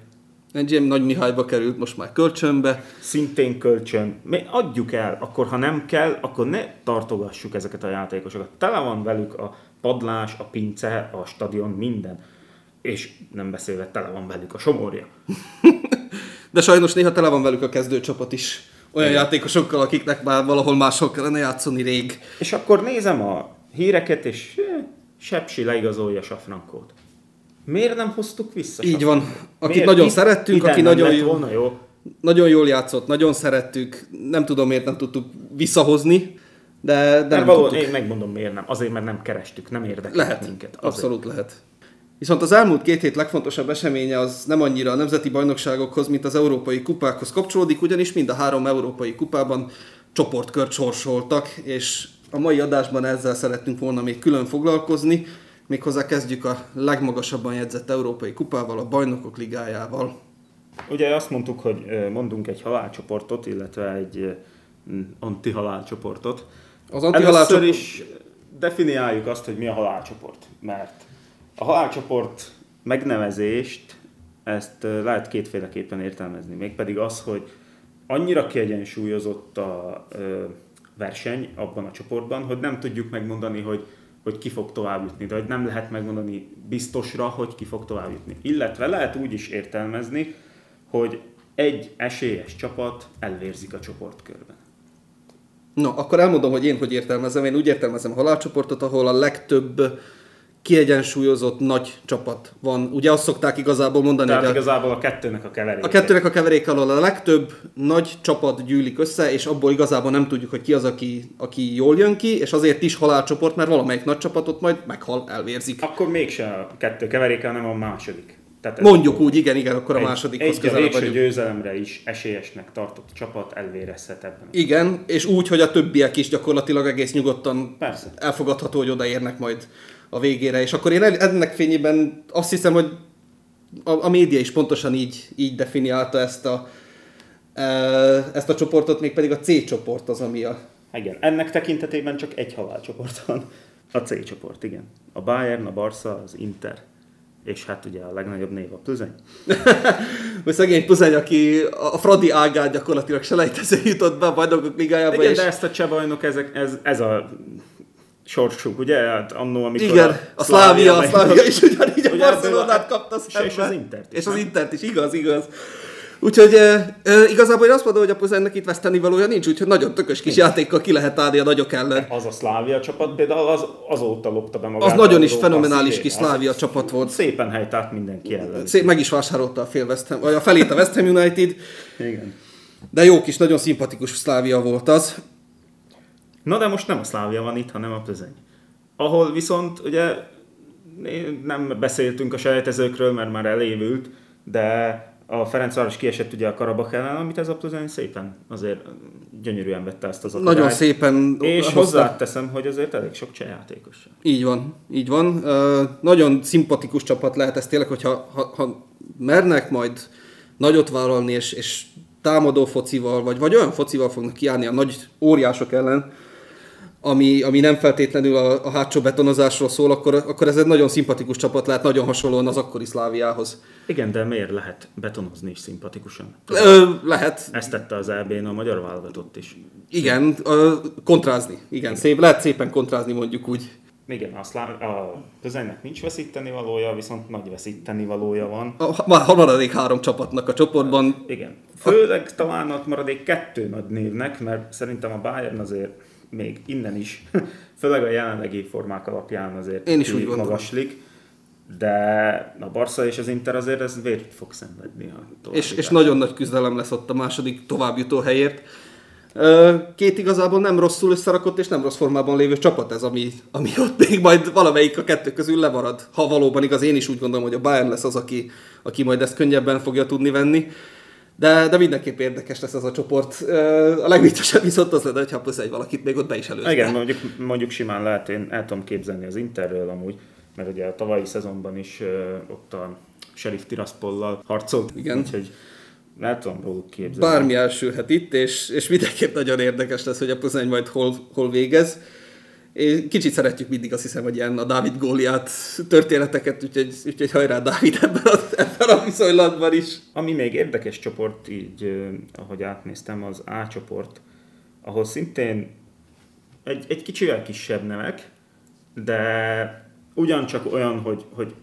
Egy ilyen Nagy Mihályba került most már kölcsönbe. szintén kölcsön. Mi adjuk el, akkor ha nem kell, akkor ne tartogassuk ezeket a játékosokat. Tele van velük a padlás, a pince, a stadion, minden. És nem beszélve, tele van velük a somorja. *laughs* De sajnos néha tele van velük a kezdőcsapat is. Olyan játékosokkal, akiknek már valahol máshol kellene játszani rég. És akkor nézem a híreket, és eh, Sepsi leigazolja Safrankót. Miért nem hoztuk vissza? Így Safrankót? van. Akit Miért? nagyon Itt- szerettünk, aki nagyon jó- volna jó. Nagyon jól játszott, nagyon szerettük. Nem tudom, miért nem tudtuk visszahozni, de, de De nem való, tudtuk. én megmondom miért nem. Azért, mert nem kerestük, nem érdekelt Lehet, minket. Azért. abszolút lehet. Viszont az elmúlt két hét legfontosabb eseménye az nem annyira a nemzeti bajnokságokhoz, mint az európai kupákhoz kapcsolódik, ugyanis mind a három európai kupában csoportkört sorsoltak, és a mai adásban ezzel szerettünk volna még külön foglalkozni, méghozzá kezdjük a legmagasabban jegyzett európai kupával, a bajnokok ligájával. Ugye azt mondtuk, hogy mondunk egy halálcsoportot, illetve egy anti-halálcsoportot. Az Először antihalálcsoport... is definiáljuk azt, hogy mi a halálcsoport. Mert a halálcsoport megnevezést, ezt lehet kétféleképpen értelmezni. Mégpedig az, hogy annyira kiegyensúlyozott a ö, verseny abban a csoportban, hogy nem tudjuk megmondani, hogy, hogy ki fog tovább jutni, de hogy nem lehet megmondani biztosra, hogy ki fog tovább jutni. Illetve lehet úgy is értelmezni, hogy egy esélyes csapat elvérzik a csoportkörben. No, akkor elmondom, hogy én hogy értelmezem. Én úgy értelmezem a halálcsoportot, ahol a legtöbb kiegyensúlyozott nagy csapat van. Ugye azt szokták igazából mondani, Tehát hogy a, igazából a kettőnek a keveréke. a kettőnek a keverék alól a legtöbb nagy csapat gyűlik össze, és abból igazából nem tudjuk, hogy ki az, aki, aki jól jön ki, és azért is halálcsoport, mert valamelyik nagy csapatot majd meghal, elvérzik. Akkor mégse a kettő keveréke, hanem a második. Tehát Mondjuk úgy, igen, igen, akkor a másodikhoz egy a közelebb vagyunk. győzelemre is esélyesnek tartott csapat elvérezhet ebben. Igen, és úgy, hogy a többiek is gyakorlatilag egész nyugodtan Persze. elfogadható, hogy odaérnek majd a végére. És akkor én ennek fényében azt hiszem, hogy a, a média is pontosan így, így definiálta ezt a, e, ezt a csoportot, mégpedig a C csoport az, ami a... Igen, ennek tekintetében csak egy halálcsoport van. A C csoport, igen. A Bayern, a Barca, az Inter. És hát ugye a legnagyobb név a Plüzeny. *laughs* Vagy szegény Puzeny, aki a Fradi ágán gyakorlatilag selejtező jutott be a bajnokok ligájába, Igen, és de ezt a cseh bajnok, ezek, ez, ez a sorsuk, ugye? Hát annó, amikor igen, a Szlávia, a Szlávia *laughs* is ugyanígy a Barcelonát a- kapta szembe. és az Intert is, És az? Intert is, igaz, igaz. Úgyhogy e, e, igazából én azt mondom, hogy a Puzennek itt veszteni valója nincs, úgyhogy nagyon tökös kis játékkal ki lehet állni a nagyok ellen. Az a Szlávia csapat például az, azóta lopta be magát. Az nagyon is fenomenális kis Szlávia csapat volt. Szépen helytált mindenki ellen. Szép meg is vásárolta a fél West Ham, vagy a felét a West Ham United, Igen. de jó kis, nagyon szimpatikus Szlávia volt az. Na de most nem a Szlávia van itt, hanem a Plzeň. Ahol viszont ugye nem beszéltünk a selejtezőkről, mert már elévült, de a Ferencváros kiesett ugye a Karabak ellen, amit ez a Plzeň szépen azért gyönyörűen vette ezt az akadályt. Nagyon szépen És hozta. hozzáteszem, hogy azért elég sok cseh játékos. Így van, így van. Nagyon szimpatikus csapat lehet ez tényleg, hogyha ha, ha mernek majd nagyot vállalni, és, és támadó focival, vagy, vagy olyan focival fognak kiállni a nagy óriások ellen, ami, ami nem feltétlenül a, a hátsó betonozásról szól, akkor, akkor ez egy nagyon szimpatikus csapat lehet, nagyon hasonlóan az akkori Szláviához. Igen, de miért lehet betonozni is szimpatikusan? Ö, lehet, Ezt tette az EB-n a magyar válogatott is. igen, ö, kontrázni. Igen, szép, lehet szépen kontrázni mondjuk úgy. Igen, a, Szlá- a Plzeňnek nincs veszíteni valója, viszont nagy veszíteni valója van. A, a maradék három csapatnak a csoportban Igen. Főleg talán ott maradék kettő nagy névnek, mert szerintem a Bayern azért még innen is, *laughs* főleg a jelenlegi formák alapján azért Én is úgy gondolom. magaslik, de a Barca és az Inter azért ez vért fog szenvedni a és, és nagyon nagy küzdelem lesz ott a második továbbjutó helyért. Két igazából nem rosszul összerakott és nem rossz formában lévő csapat ez, ami, ami ott még majd valamelyik a kettő közül lemarad. Ha valóban igaz, én is úgy gondolom, hogy a Bayern lesz az, aki, aki majd ezt könnyebben fogja tudni venni. De, de mindenképp érdekes lesz ez a csoport. A legviccesebb viszont az lenne, hogyha plusz egy valakit még ott be is előzne. Igen, mondjuk, mondjuk simán lehet, én el tudom képzelni az Interről amúgy, mert ugye a tavalyi szezonban is ott a Sheriff Tiraspollal harcolt, Igen. úgyhogy el tudom róluk képzelni. Bármi elsülhet itt, és, és mindenképp nagyon érdekes lesz, hogy a Plzeň majd hol, hol végez. Én kicsit szeretjük mindig azt hiszem, hogy ilyen a Dávid Góliát történeteket, úgyhogy, úgyhogy hajrá Dávid ebben a, ebben a viszonylatban is. Ami még érdekes csoport, így ahogy átnéztem, az A csoport, ahol szintén egy, egy kicsivel kisebb nevek, de ugyancsak olyan, hogy, hogy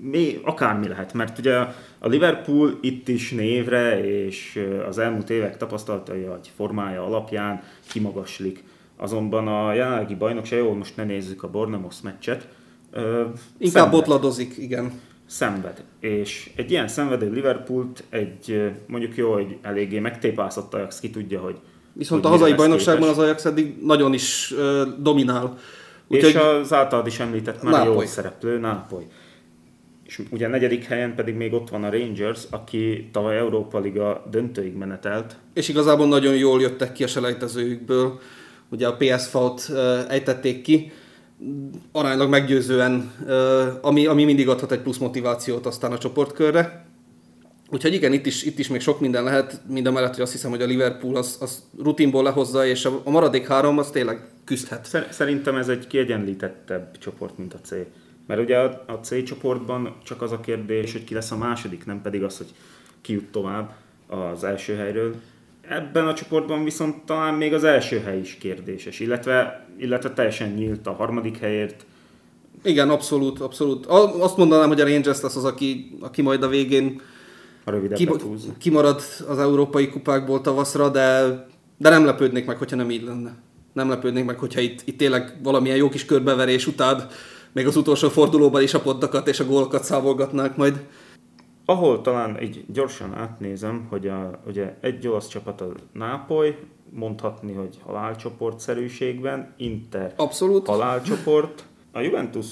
mi, akármi lehet, mert ugye a Liverpool itt is névre és az elmúlt évek tapasztalatai vagy formája alapján kimagaslik. Azonban a jelenlegi bajnokság, jó, most ne nézzük a Bournemouth meccset, ö, Inkább szenved botladozik, igen. szenved. És egy ilyen szenvedő Liverpoolt egy ö, mondjuk jó, hogy eléggé megtépászott Ajax, ki tudja, hogy Viszont hogy a hazai bajnokságban képes. az Ajax eddig nagyon is uh, dominál. És Úgyhogy az általad is említett már jó Nápoly. szereplő, Nápoly. És ugye a negyedik helyen pedig még ott van a Rangers, aki tavaly Európa Liga döntőig menetelt. és igazából nagyon jól jöttek ki a selejtezőjükből. Ugye a PSV-t ejtették ki, aránylag meggyőzően, ami, ami mindig adhat egy plusz motivációt aztán a csoportkörre. Úgyhogy igen, itt is, itt is még sok minden lehet, mind a mellett, hogy azt hiszem, hogy a Liverpool az, az rutinból lehozza, és a, maradék három az tényleg küzdhet. Szer- Szerintem ez egy kiegyenlítettebb csoport, mint a C. Mert ugye a C csoportban csak az a kérdés, hogy ki lesz a második, nem pedig az, hogy ki jut tovább az első helyről. Ebben a csoportban viszont talán még az első hely is kérdéses, illetve, illetve teljesen nyílt a harmadik helyért. Igen, abszolút, abszolút. Azt mondanám, hogy a Rangers lesz az, aki, aki majd a végén A rövidebbet Ki, húz. kimarad az európai kupákból tavaszra, de De nem lepődnék meg, hogyha nem így lenne. Nem lepődnék meg, hogyha itt, itt tényleg valamilyen jó kis körbeverés után még az utolsó fordulóban is a pontokat és a gólokat számolgatnák majd. Ahol talán így gyorsan átnézem, hogy a, ugye egy olasz csapat a Nápoly, mondhatni, hogy halálcsoportszerűségben, Inter Abszolút. halálcsoport, a Juventus,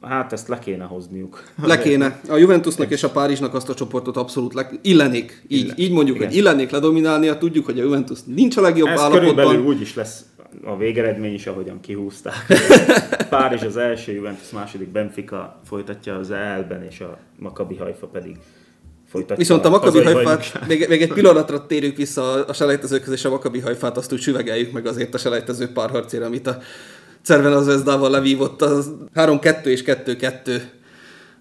hát ezt le kéne hozniuk. Le kéne. A Juventusnak és a Párizsnak azt a csoportot abszolút le... illenék. Így, Ille- így mondjuk, igen. hogy illenék ledominálnia. Tudjuk, hogy a Juventus nincs a legjobb Ez állapotban. körülbelül úgy is lesz a végeredmény is, ahogyan kihúzták. *laughs* Párizs az első, Juventus második, Benfica folytatja az EL-ben, és a Maccabi Haifa pedig folytatja Viszont a Maccabi bajnokságot. még, még egy pillanatra térjük vissza a- selejtezőkhöz, és a Maccabi Hajfát azt úgy süvegeljük meg azért a selejtező párharcére, amit a Cerven az Vezdával levívott. Az 3-2 és 2-2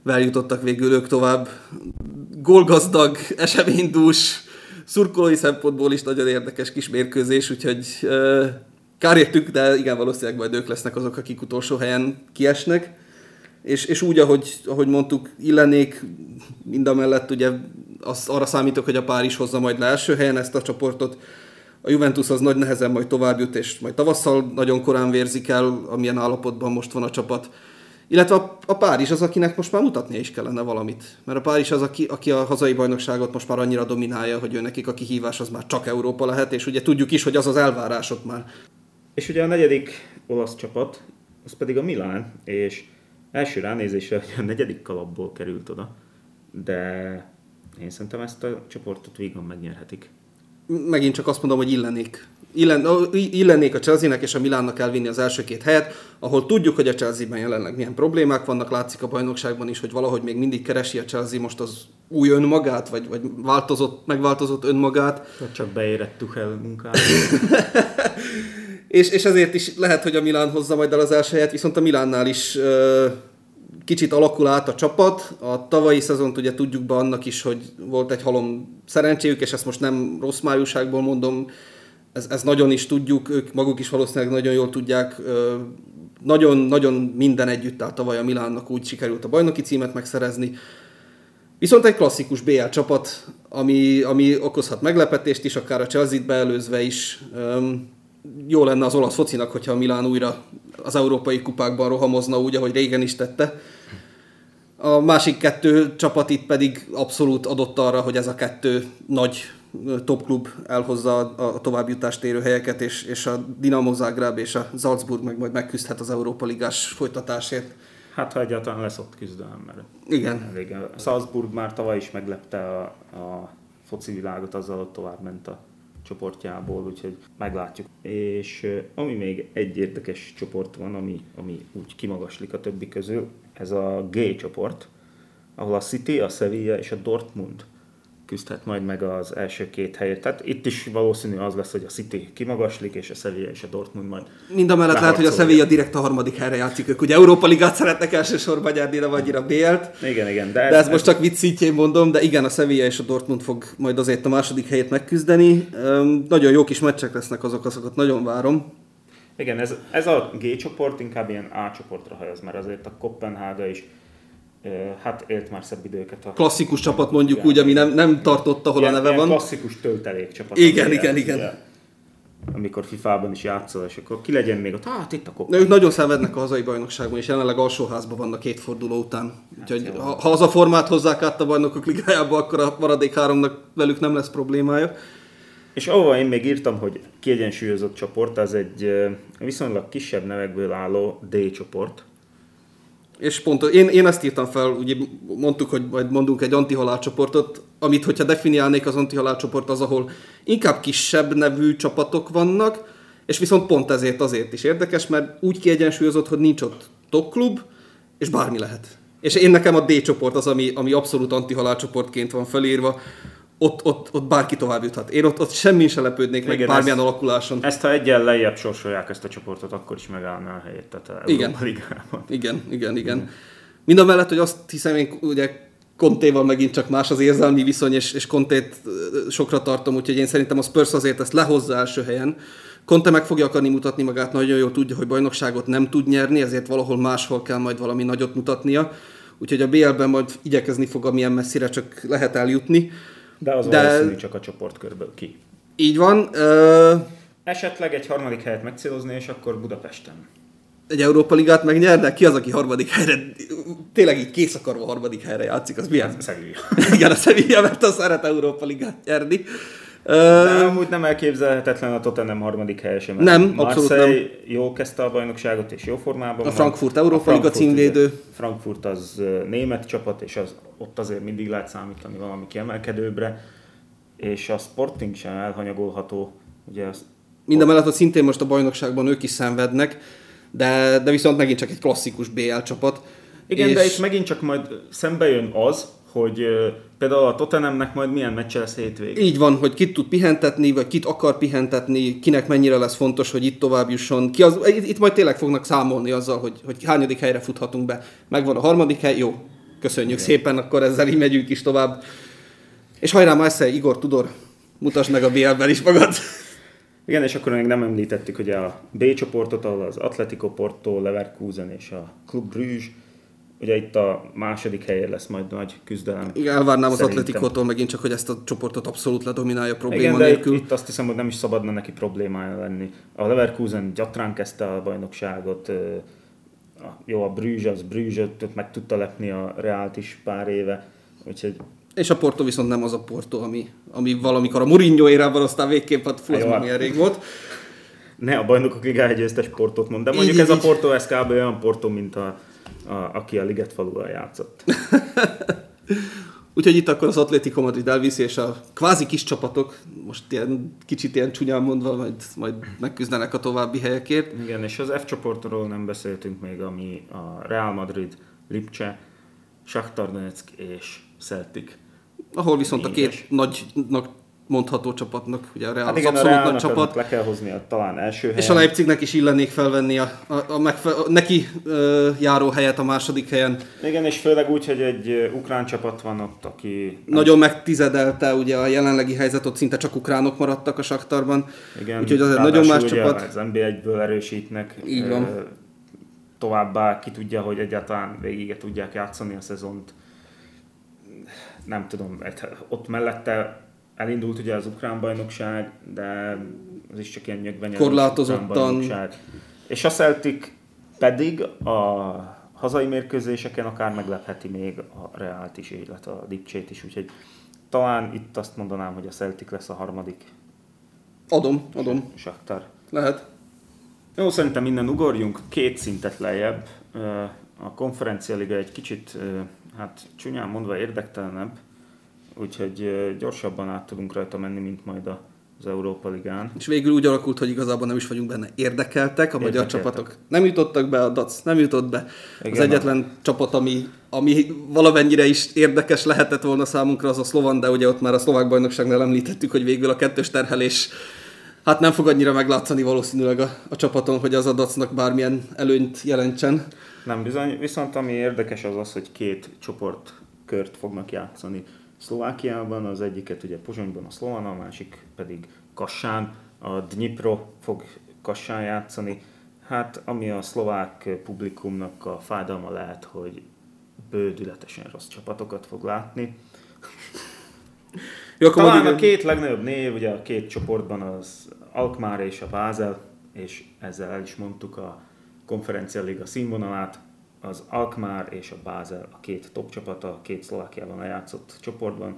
vel jutottak végül ők tovább. Gólgazdag, eseménydús, szurkolói szempontból is nagyon érdekes kis mérkőzés, úgyhogy kár értük, de igen, valószínűleg majd ők lesznek azok, akik utolsó helyen kiesnek. És, és úgy, ahogy, ahogy mondtuk, illenék, mind a mellett ugye az, arra számítok, hogy a Párizs hozza majd le első helyen ezt a csoportot. A Juventus az nagy nehezen majd tovább jut, és majd tavasszal nagyon korán vérzik el, amilyen állapotban most van a csapat. Illetve a, a Párizs az, akinek most már mutatnia is kellene valamit. Mert a Párizs az, aki, aki a hazai bajnokságot most már annyira dominálja, hogy ő nekik a kihívás az már csak Európa lehet, és ugye tudjuk is, hogy az az elvárás már. És ugye a negyedik olasz csapat, az pedig a Milán, és első ránézésre hogy a negyedik kalapból került oda, de én szerintem ezt a csoportot vígan megnyerhetik. megint csak azt mondom, hogy illenék. Illen, illenék a Chelsea-nek és a Milánnak elvinni az első két helyet, ahol tudjuk, hogy a Chelsea-ben jelenleg milyen problémák vannak, látszik a bajnokságban is, hogy valahogy még mindig keresi a Chelsea most az új önmagát, vagy, vagy változott, megváltozott önmagát, csak beérett Tuchel munkára. *laughs* és, és ezért is lehet, hogy a Milán hozza majd el az első helyet, viszont a Milánnál is ö, kicsit alakul át a csapat. A tavalyi szezont ugye tudjuk be annak is, hogy volt egy halom szerencséjük, és ezt most nem rossz májúságból mondom, ez, ez nagyon is tudjuk, ők maguk is valószínűleg nagyon jól tudják. Nagyon-nagyon minden együtt áll tavaly a Milánnak úgy sikerült a bajnoki címet megszerezni. Viszont egy klasszikus BL csapat, ami, ami okozhat meglepetést is, akár a Chelsea-t beelőzve is. Öm, jó lenne az olasz focinak, hogyha a Milán újra az európai kupákban rohamozna úgy, ahogy régen is tette. A másik kettő csapat itt pedig abszolút adott arra, hogy ez a kettő nagy topklub elhozza a továbbjutást érő helyeket, és, és a Dinamo Zagreb és a Salzburg meg majd megküzdhet az Európa Ligás folytatásért. Hát, ha egyáltalán lesz ott küzdelem, mert Igen. elég. Salzburg már tavaly is meglepte a, a foci világot, azzal hogy tovább ment a csoportjából, úgyhogy meglátjuk. És ami még egy érdekes csoport van, ami, ami úgy kimagaslik a többi közül, ez a G csoport, ahol a City, a Sevilla és a Dortmund küzdhet majd meg az első két helyet. Tehát itt is valószínű az lesz, hogy a City kimagaslik, és a Sevilla és a Dortmund majd Mind a mellett lehet, hogy a. Sevilla direkt a harmadik helyre játszik. Ők ugye Európa Ligát szeretnek elsősorban nyerni, nem annyira BL-t. Igen, igen, de, De ez most csak vicc szintjén mondom, de igen, a Sevilla és a Dortmund fog majd azért a második helyét megküzdeni. Öm, nagyon jó kis meccsek lesznek azok, azokat nagyon várom. Igen, ez, ez a G csoport inkább ilyen A csoportra hajaz, mert azért a Kopenhága is hát élt már szebb időket. A Klasszikus csapat mondjuk Igen. úgy, ami nem, nem tartott, ahol ilyen, a neve van. klasszikus töltelék csapat. Igen, igen, igen. ugye, Amikor FIFA-ban is játszol, és akkor ki legyen még ott, hát itt a Kopenhága. ők nagyon szenvednek a hazai bajnokságban, és jelenleg alsóházban vannak két forduló után. Úgyhogy jó. ha, ha az a formát hozzák át a bajnokok ligájába, akkor a maradék háromnak velük nem lesz problémája. És ahova én még írtam, hogy kiegyensúlyozott csoport, az egy viszonylag kisebb nevekből álló D csoport. És pont én, én ezt írtam fel, ugye mondtuk, hogy majd mondunk egy antihalál csoportot, amit, hogyha definiálnék az antihalál csoport, az, ahol inkább kisebb nevű csapatok vannak, és viszont pont ezért azért is érdekes, mert úgy kiegyensúlyozott, hogy nincs ott top klub, és bármi lehet. És én nekem a D csoport az, ami, ami abszolút antihalál csoportként van felírva, ott, ott, ott bárki tovább juthat. Én ott, ott semmi se lepődnék meg Igen, bármilyen ez- alakuláson. Ezt ha egyen lejjebb sorsolják ezt a csoportot, akkor is megállná a helyét, tehát a Igen. Ligában. Igen, igen, igen. Mind a mellett, hogy azt hiszem, én ugye Contéval megint csak más az érzelmi viszony, és, és Contét ö, sokra tartom, úgyhogy én szerintem a Spurs azért ezt lehozza első helyen. Conte meg fogja akarni mutatni magát, nagyon jól tudja, hogy bajnokságot nem tud nyerni, ezért valahol máshol kell majd valami nagyot mutatnia. Úgyhogy a BL-ben majd igyekezni fog, amilyen messzire csak lehet eljutni. De az De- valószínű csak a csoportkörből ki. Így van. Ö, esetleg egy harmadik helyet megcélozni, és akkor Budapesten. Egy Európa Ligát megnyernek? Ki az, aki harmadik helyre, tényleg így kész akarva harmadik helyre játszik? Az milyen? Sevilla. Igen, a Sevilla, mert az szeret Európa Ligát nyerni. De amúgy nem elképzelhetetlen a Tottenham harmadik helye sem. Nem, abszolút Marseille jól kezdte a bajnokságot, és jó formában A Frankfurt Európa Liga címvédő. Frankfurt az német csapat, és az, ott azért mindig lehet számítani valami kiemelkedőbbre, és a Sporting sem elhanyagolható. Ugye az, Minden mellett, hogy szintén most a bajnokságban ők is szenvednek, de, de viszont megint csak egy klasszikus BL csapat. igen, és de itt megint csak majd szembe jön az, hogy például a Tottenhamnek majd milyen meccse lesz hétvégén. Így van, hogy kit tud pihentetni, vagy kit akar pihentetni, kinek mennyire lesz fontos, hogy itt tovább jusson. Ki az, itt, majd tényleg fognak számolni azzal, hogy, hogy hányadik helyre futhatunk be. Megvan a harmadik hely, jó, köszönjük Igen. szépen, akkor ezzel így megyünk is tovább. És hajrá Marseille, Igor Tudor, mutasd meg a BL-ben is magad. Igen, és akkor még nem említettük ugye a B csoportot, ahol az Atletico Porto, Leverkusen és a Club Bruges. Ugye itt a második helyen lesz majd nagy küzdelem. Igen, elvárnám az. Atletikótól megint csak, hogy ezt a csoportot abszolút ledominálja probléma Igen, de itt, nélkül. itt azt hiszem, hogy nem is szabadna neki problémája lenni. A Leverkusen gyatrán kezdte a bajnokságot, a- jó, a Bruges, az ott meg tudta lepni a Reált is pár éve, úgyhogy És a Porto viszont nem az a Porto, ami, ami valamikor a Mourinho érában aztán végképp, hát fú, az már hát. milyen rég volt. ne a bajnokok ligája győztes Portót mond, de mondjuk így, ez a így. Porto, ez kb. olyan Porto, mint a, a, aki a Liget faluval játszott. *laughs* Úgyhogy itt akkor az Atletico Madrid elviszi, és a kvázi kis csapatok, most ilyen, kicsit ilyen csúnyán mondva, majd, majd megküzdenek a további helyekért. Igen, és az F csoportról nem beszéltünk még, ami a Real Madrid, Lipcse, Shakhtar Donetsk és Celtic. Ahol viszont a Négyes. két nagynak mondható csapatnak, ugye a Real Hát az igen, a abszolút nagy Realnak csapat, le kell hozni a talán első helyen. és a Leipzignek is illenék felvenni a, a, a, megfe, a neki ö, járó helyet a második helyen. Igen, és főleg úgy, hogy egy ö, ukrán csapat van ott, aki... Nagyon megtizedelte ugye a jelenlegi helyzet, ott szinte csak ukránok maradtak a Saktarban. Igen, Úgyhogy az egy nagyon más csapat. Az NB1-ből erősítnek. Így ö, van. Továbbá ki tudja, hogy egyáltalán végig tudják játszani a szezont. Nem tudom, egy- ott mellette elindult ugye az ukrán bajnokság, de az is csak ilyen nyögvenyelős Korlátozottan. És a Celtic pedig a hazai mérkőzéseken akár meglepheti még a Reált is, illetve a Lipcsét is, úgyhogy talán itt azt mondanám, hogy a Celtic lesz a harmadik Adom, adom, Shakhtar. lehet. Jó, szerintem innen ugorjunk két szintet lejjebb. A konferencia liga egy kicsit, hát csúnyán mondva érdektelenebb, úgyhogy gyorsabban át tudunk rajta menni, mint majd a- az Európa Ligán. És végül úgy alakult, hogy igazából nem is vagyunk benne érdekeltek, a magyar csapatok nem jutottak be, a DAC nem jutott be. Igen, az egyetlen csapat, ami, ami valamennyire is érdekes lehetett volna számunkra, az a szlovan, de ugye ott már a szlovák bajnokságnál említettük, hogy végül a kettős terhelés hát nem fog annyira meglátszani valószínűleg a, a csapaton, hogy az a dacnak bármilyen előnyt jelentsen. Nem bizony, viszont ami érdekes az az, hogy két csoportkört fognak játszani Szlovákiában, az egyiket ugye Pozsonyban a Szlovan, a másik pedig Kassán, a Dnipro fog Kassán játszani. Hát ami a szlovák publikumnak a fájdalma lehet, hogy bődületesen rossz csapatokat fog látni. Jó, akkor Talán a két legnagyobb név, ugye a két csoportban az Alkmaar és a Basel, és ezzel el is mondtuk a konferencia liga színvonalát. Az Alkmaar és a Basel a két top csapata, a két Szlovákiában lejátszott csoportban.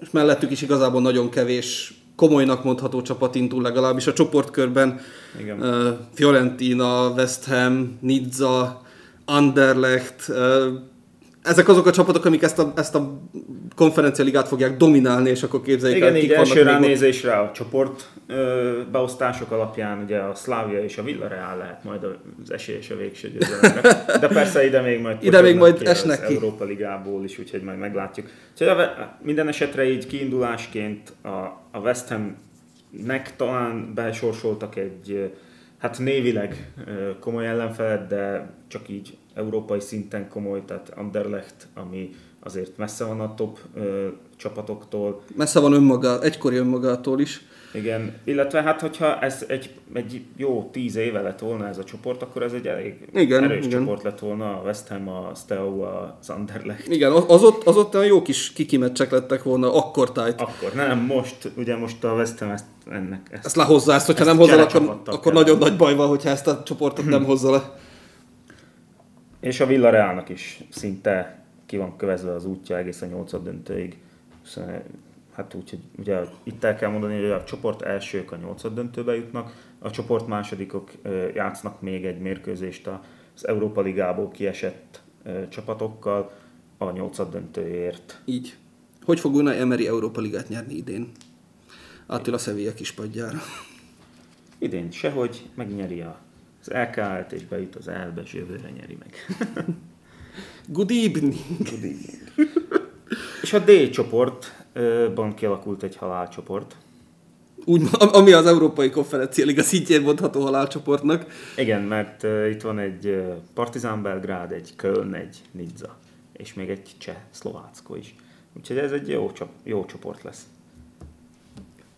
és mellettük is igazából nagyon kevés komolynak mondható csapat indul legalábbis a csoportkörben. Igen. Uh, Fiorentina, West Ham, Nizza, Anderlecht, uh, ezek azok a csapatok, amik ezt a, ezt a konferencialigát fogják dominálni, és akkor képzeljék Igen, el, így első ránézésre a csoport ö, beosztások alapján ugye a Szlávia és a Villarreal lehet majd az esélyes a végső győzelemre. De persze ide még majd Ide még majd ki esnek az ki. Európa Ligából is, úgyhogy majd meglátjuk. Úgyhogy Ve- minden esetre így kiindulásként a, a West Hamnek talán besorsoltak egy hát névileg komoly ellenfelet, de csak így európai szinten komoly, tehát Anderlecht, ami azért messze van a top ö, csapatoktól. Messze van önmaga, egykori önmagától is. Igen, illetve hát hogyha ez egy, egy jó tíz éve lett volna ez a csoport, akkor ez egy elég Igen, erős igen. csoport lett volna, a West Ham, a Steaua, az Anderlecht. Igen, az ott, az ott olyan jó kis kikimeccsek lettek volna akkor tájt. Akkor nem, most, ugye most a West Ham ezt ennek. Ezt, Ezt lehozza ezt, hogyha Ezt nem hozza, akkor, akkor nagyon nagy baj van, hogyha ezt a csoportot nem *clears throat* hozza le. És a Villarealnak is szinte ki van kövezve az útja egész a nyolcad döntőig. Szóval, Hát úgy, hogy ugye itt el kell mondani, hogy a csoport elsők a nyolcad döntőbe jutnak, a csoport másodikok játsznak még egy mérkőzést az Európa Ligából kiesett csapatokkal a nyolcad döntőért. Így. Hogy fog Unai Emery Európa Ligát nyerni idén? Attila Sevilla kispadjára. Idén sehogy megnyeri az LKL-t és bejut az elbe, és jövőre nyeri meg. *laughs* Good evening! és a D csoportban kialakult egy halálcsoport. Úgy, ami az Európai Konferencia Liga szintjén mondható halálcsoportnak. Igen, mert uh, itt van egy uh, Partizán Belgrád, egy Köln, egy Nizza, és még egy cseh, szlovácko is. Úgyhogy ez egy jó, csop, jó csoport lesz.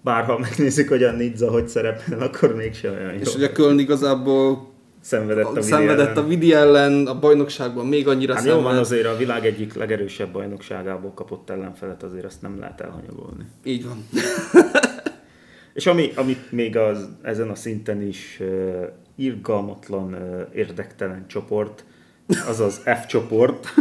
Bár ha megnézzük, hogy a Nizza hogy szerepel, akkor mégse olyan jó. És ugye Köln igazából szenvedett a, szenvedett a Vidi ellen, a bajnokságban még annyira Hát jó szenved. van, azért a világ egyik legerősebb bajnokságából kapott ellenfelet, azért azt nem lehet elhanyagolni. Így van. *laughs* És ami, amit még az, ezen a szinten is uh, irgalmatlan, uh, érdektelen csoport, az az F csoport. *laughs*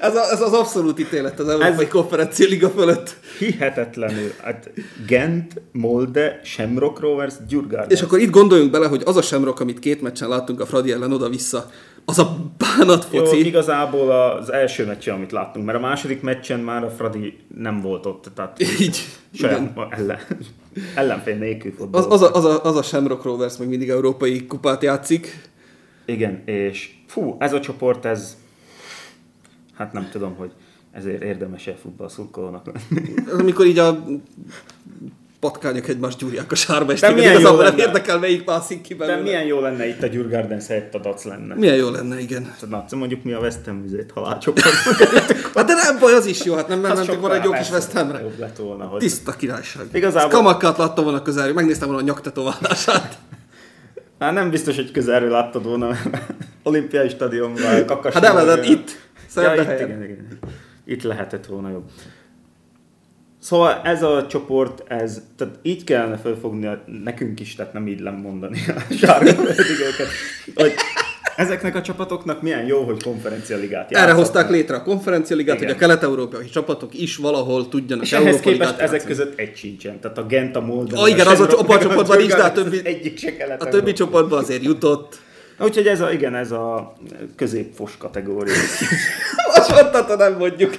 ez, a, ez, az abszolút ítélet az Európai Ez- Konferencia Liga fölött. Hihetetlenül. Hát Gent, Molde, Shamrock Rovers, Gyurgárd. És akkor itt gondoljunk bele, hogy az a semrok, amit két meccsen láttunk a Fradi ellen oda-vissza, az a bánat Jó, foci. igazából az első meccsen, amit láttunk, mert a második meccsen már a Fradi nem volt ott, tehát Így. saját ellen, ellenfél nélkül Az, az, a, az, a, az a Shamrock Rovers még mindig európai kupát játszik. Igen, és fú, ez a csoport, ez hát nem tudom, hogy ezért érdemes-e futballszurkolónak lenni. Amikor így a patkányok egymást gyúrják a sárba, és De téged igazából nem érdekel, melyik mászik ki De belőle. milyen jó lenne itt a Gyurgárdens helyett a Dac lenne. Milyen jó lenne, igen. Na, mondjuk mi a West Ham vizét halálcsoport. *laughs* Hát de nem baj, az is jó, hát nem mentünk volna egy jó kis West Hamre. Jobb lett volna, hogy... Tiszta királyság. Igazából- Kamakkát láttam volna közel, megnéztem volna a nyaktetoválását. Hát nem biztos, hogy közelről láttad volna, mert *laughs* olimpiai stadionban kakas. Hát elvedett itt, Ja, szembe itt, igen, igen. Itt lehetett volna jobb. Szóval ez a csoport, ez, tehát így kellene felfogni a, nekünk is, tehát nem így lemondani a *laughs* sárga hogy ezeknek a csapatoknak milyen jó, hogy konferencialigát Erre játszhatnak. hozták létre a konferencialigát, Igen. hogy a kelet-európai csapatok is valahol tudjanak És ehhez képest Ligát ezek játszani. között egy sincsen. Tehát a Gent, a Molde, Ah, igen, az a a meg csoportban nincs, de a többi- egyik se A többi csoportban azért jutott. Úgyhogy ez a, igen, ez a középfos kategória. *laughs* Azt mondtad, nem mondjuk. *laughs*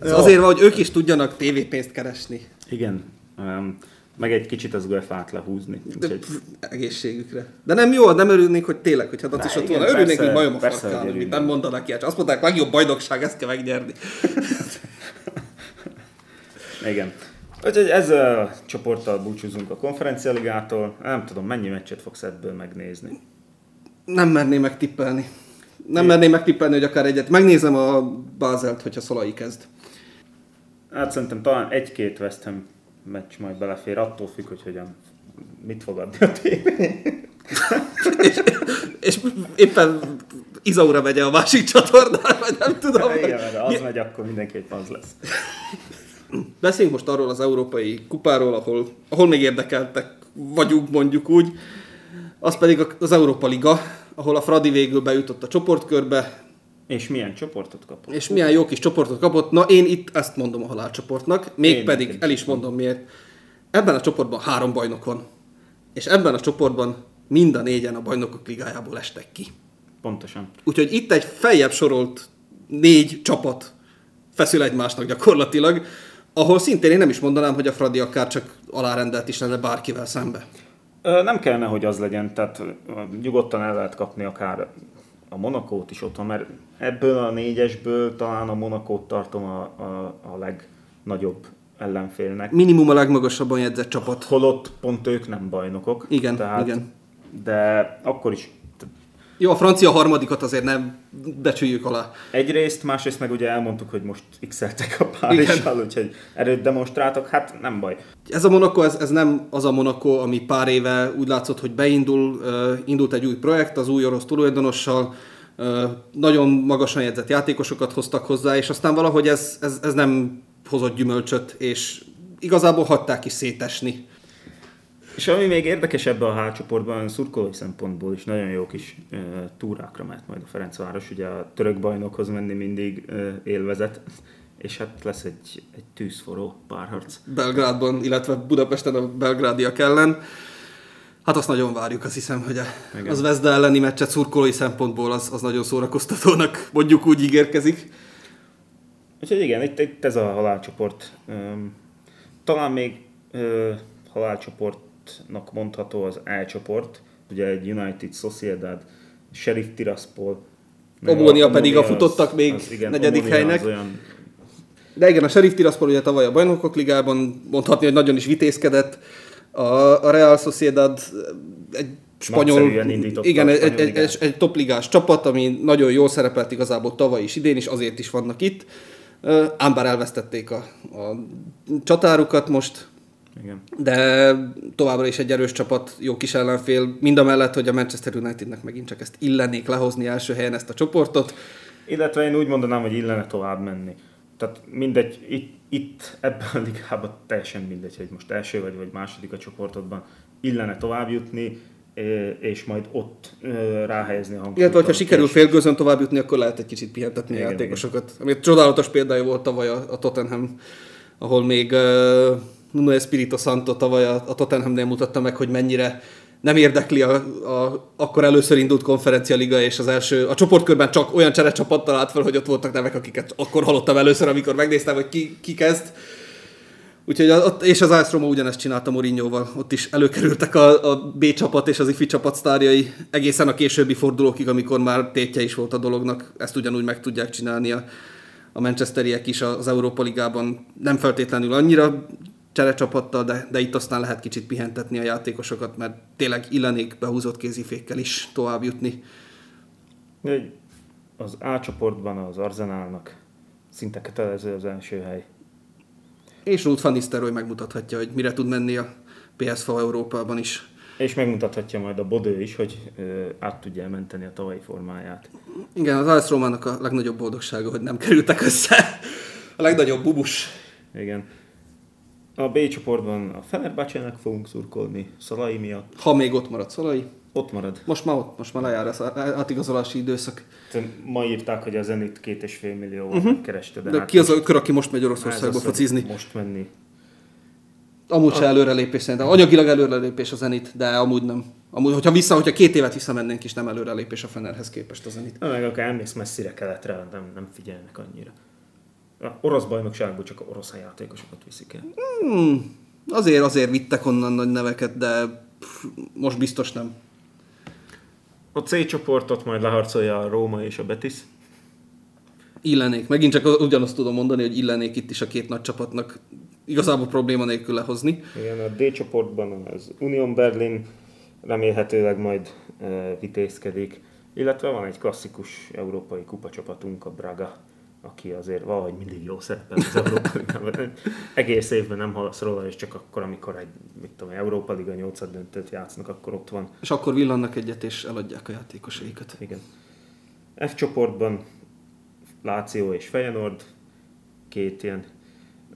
Ez azért van, hogy ők is tudjanak tévépénzt keresni. Igen. Um, meg egy kicsit az UEFA-t lehúzni. De Úgyhogy, pff, egészségükre. De nem jó, nem örülnék, hogy tényleg, hogyha Daci is ott volna. Örülnék, hogy majom a farkán, amit nem mondanak ilyet. Azt mondták, legjobb bajnokság, ezt kell megnyerni. *laughs* igen. Úgyhogy ezzel a csoporttal búcsúzunk a konferencialigától. Nem tudom, mennyi meccset fogsz ebből megnézni. Nem merném megtippelni. Nem merném megtippelni, hogy akár egyet. Megnézem a Bázelt, hogyha Szolai kezd. Hát szerintem talán egy-két West Ham meccs majd belefér, attól függ, hogy hogyan, mit fog adni a tévé. *laughs* és, és éppen Izaura megye a másik csatornán, vagy nem tudom. Igen, ha az megy, akkor mindenképp az lesz. Beszéljünk most arról az európai kupáról, ahol, ahol még érdekeltek vagyunk, mondjuk úgy. Az pedig az Európa Liga, ahol a Fradi végül bejutott a csoportkörbe, És milyen csoportot kapott? és milyen jó kis csoportot kapott. Na, én itt ezt mondom a halálcsoportnak, mégpedig Én- el is mondom miért. Ebben a csoportban három bajnok van, és ebben a csoportban mind a négyen a bajnokok ligájából estek ki. Pontosan. Úgyhogy itt egy feljebb sorolt négy csapat feszül egymásnak gyakorlatilag, ahol szintén én nem is mondanám, hogy a Fradi akár csak alárendelt is lenne bárkivel szembe. Nem kellene, hogy az legyen, tehát nyugodtan el lehet kapni akár a Monakót is otthon, mert ebből a négyesből talán a Monakót tartom a, a, a legnagyobb ellenfélnek. Minimum a legmagasabban jegyzett csapat. Holott pont ők nem bajnokok. Igen, igen. De akkor is Jó, a francia harmadikat azért nem becsüljük alá. egyrészt, másrészt meg ugye elmondtuk, hogy most x a Párizsal, úgyhogy erőt demonstráltak, hát nem baj. Ez a Monaco, ez, ez nem az a Monaco, ami pár éve úgy látszott, hogy beindul, uh, indult egy új projekt az új orosz tulajdonossal, Ö, nagyon magasan jegyzett játékosokat hoztak hozzá, és aztán valahogy ez, ez, ez nem hozott gyümölcsöt, és igazából hagyták is szétesni. És ami még érdekes ebben a hátcsoportban, szurkolói szempontból is nagyon jó kis uh, túrákra mehet majd a Ferencváros. Ugye a török bajnokhoz menni mindig uh, élvezet, és hát lesz egy, egy tűzforró párharc. Belgrádban, illetve Budapesten a belgrádiak ellen. Hát azt nagyon várjuk, azt hiszem, hogy a, az Vezda elleni meccset szurkolói szempontból az, az nagyon szórakoztatónak, mondjuk úgy ígérkezik. Úgyhogy igen, itt, itt ez a halálcsoport. Talán még uh, halálcsoportnak mondható az E csoport, ugye egy United Sociedad, Sheriff Tiraspol, Omónia pedig a futottak még az, igen, negyedik Omonia helynek. Olyan... De igen, a Sheriff Tiraspol ugye tavaly a Bajnokok Ligában mondhatni, hogy nagyon is vitézkedett. A, a Real Sociedad egy spanyol, igen, egy, egy, egy, egy, egy topligás csapat, ami nagyon jól szerepelt igazából tavaly is, idén is, azért is vannak itt. Ám bár elvesztették a, a csatárukat most, igen. De továbbra is egy erős csapat, jó kis ellenfél, mind a mellett, hogy a Manchester Unitednek megint csak ezt illenék lehozni első helyen ezt a csoportot. Illetve én úgy mondanám, hogy illene tovább menni. Tehát mindegy, itt, itt ebben a ligában teljesen mindegy, hogy most első vagy, vagy második a csoportodban illene tovább jutni, és majd ott ráhelyezni a hangsúlyt. Illetve, hogyha sikerül félgőzön tovább jutni, akkor lehet egy kicsit pihentetni igen, a játékosokat. Igen. Ami csodálatos példája volt tavaly a, a Tottenham, ahol még uh, Nuno Espirito Santo tavaly a, a Tottenhamnél mutatta meg, hogy mennyire nem érdekli a, a, akkor először indult konferencia liga, és az első, a csoportkörben csak olyan cserecsapattal állt fel, hogy ott voltak nevek, akiket akkor hallottam először, amikor megnéztem, hogy ki, ki kezd. Úgyhogy ott, és az AS Roma ugyanezt csinálta Mourinhoval, ott is előkerültek a, a B csapat és az IFI csapat sztárjai egészen a későbbi fordulókig, amikor már tétje is volt a dolognak, ezt ugyanúgy meg tudják csinálni a, a Manchesteriek is az Európa Ligában, nem feltétlenül annyira cserecsapattal, de, de itt aztán lehet kicsit pihentetni a játékosokat, mert tényleg illenék behúzott kézifékkel is tovább jutni. Az A csoportban az Arzenálnak szinte kötelező az első hely. És Ruth van Nistelrooy megmutathatja, hogy mire tud menni a PSV Európában is. És megmutathatja majd a Bodő is, hogy ö, át tudja menteni a tavalyi formáját. Igen, az AS Romának a legnagyobb boldogsága, hogy nem kerültek össze. A legnagyobb bubus. Igen. A B csoportban a Fenerbahce-nek fogunk szurkolni, Szalai miatt. Ha még ott marad Szalai. Ott marad. Most már ott, most már lejár az átigazolási időszak. Ma írták, hogy a Zenit két és fél millió uh-huh. kereste. De, de hát ki az a kör, aki most megy Oroszországba focizni? Most menni. Amúgy a... se előrelépés szerintem. Anyagilag előrelépés a Zenit, de amúgy nem. Amúgy, hogyha vissza, hogyha két évet visszamennénk is, nem előrelépés a Fenerhez képest a Zenit. Na, meg akár elmész messzire keletre, nem, nem figyelnek annyira. A orosz bajnokságból csak a orosz játékosokat viszik el. Hmm, azért, azért vittek onnan nagy neveket, de pff, most biztos nem. A C csoportot majd leharcolja a Róma és a Betis. Illenék. Megint csak ugyanazt tudom mondani, hogy illenék itt is a két nagy csapatnak igazából probléma nélkül lehozni. Igen, a D csoportban az Union Berlin remélhetőleg majd e, vitézkedik, illetve van egy klasszikus európai kupacsapatunk, a Braga aki azért valahogy mindig jó szerepel az Európa Ligában. Egész évben nem hallasz róla, és csak akkor, amikor egy mit tudom, Európa Liga 8 döntőt játsznak, akkor ott van. És akkor villannak egyet, és eladják a játékosaikat. Igen. F csoportban Láció és Feyenoord, két ilyen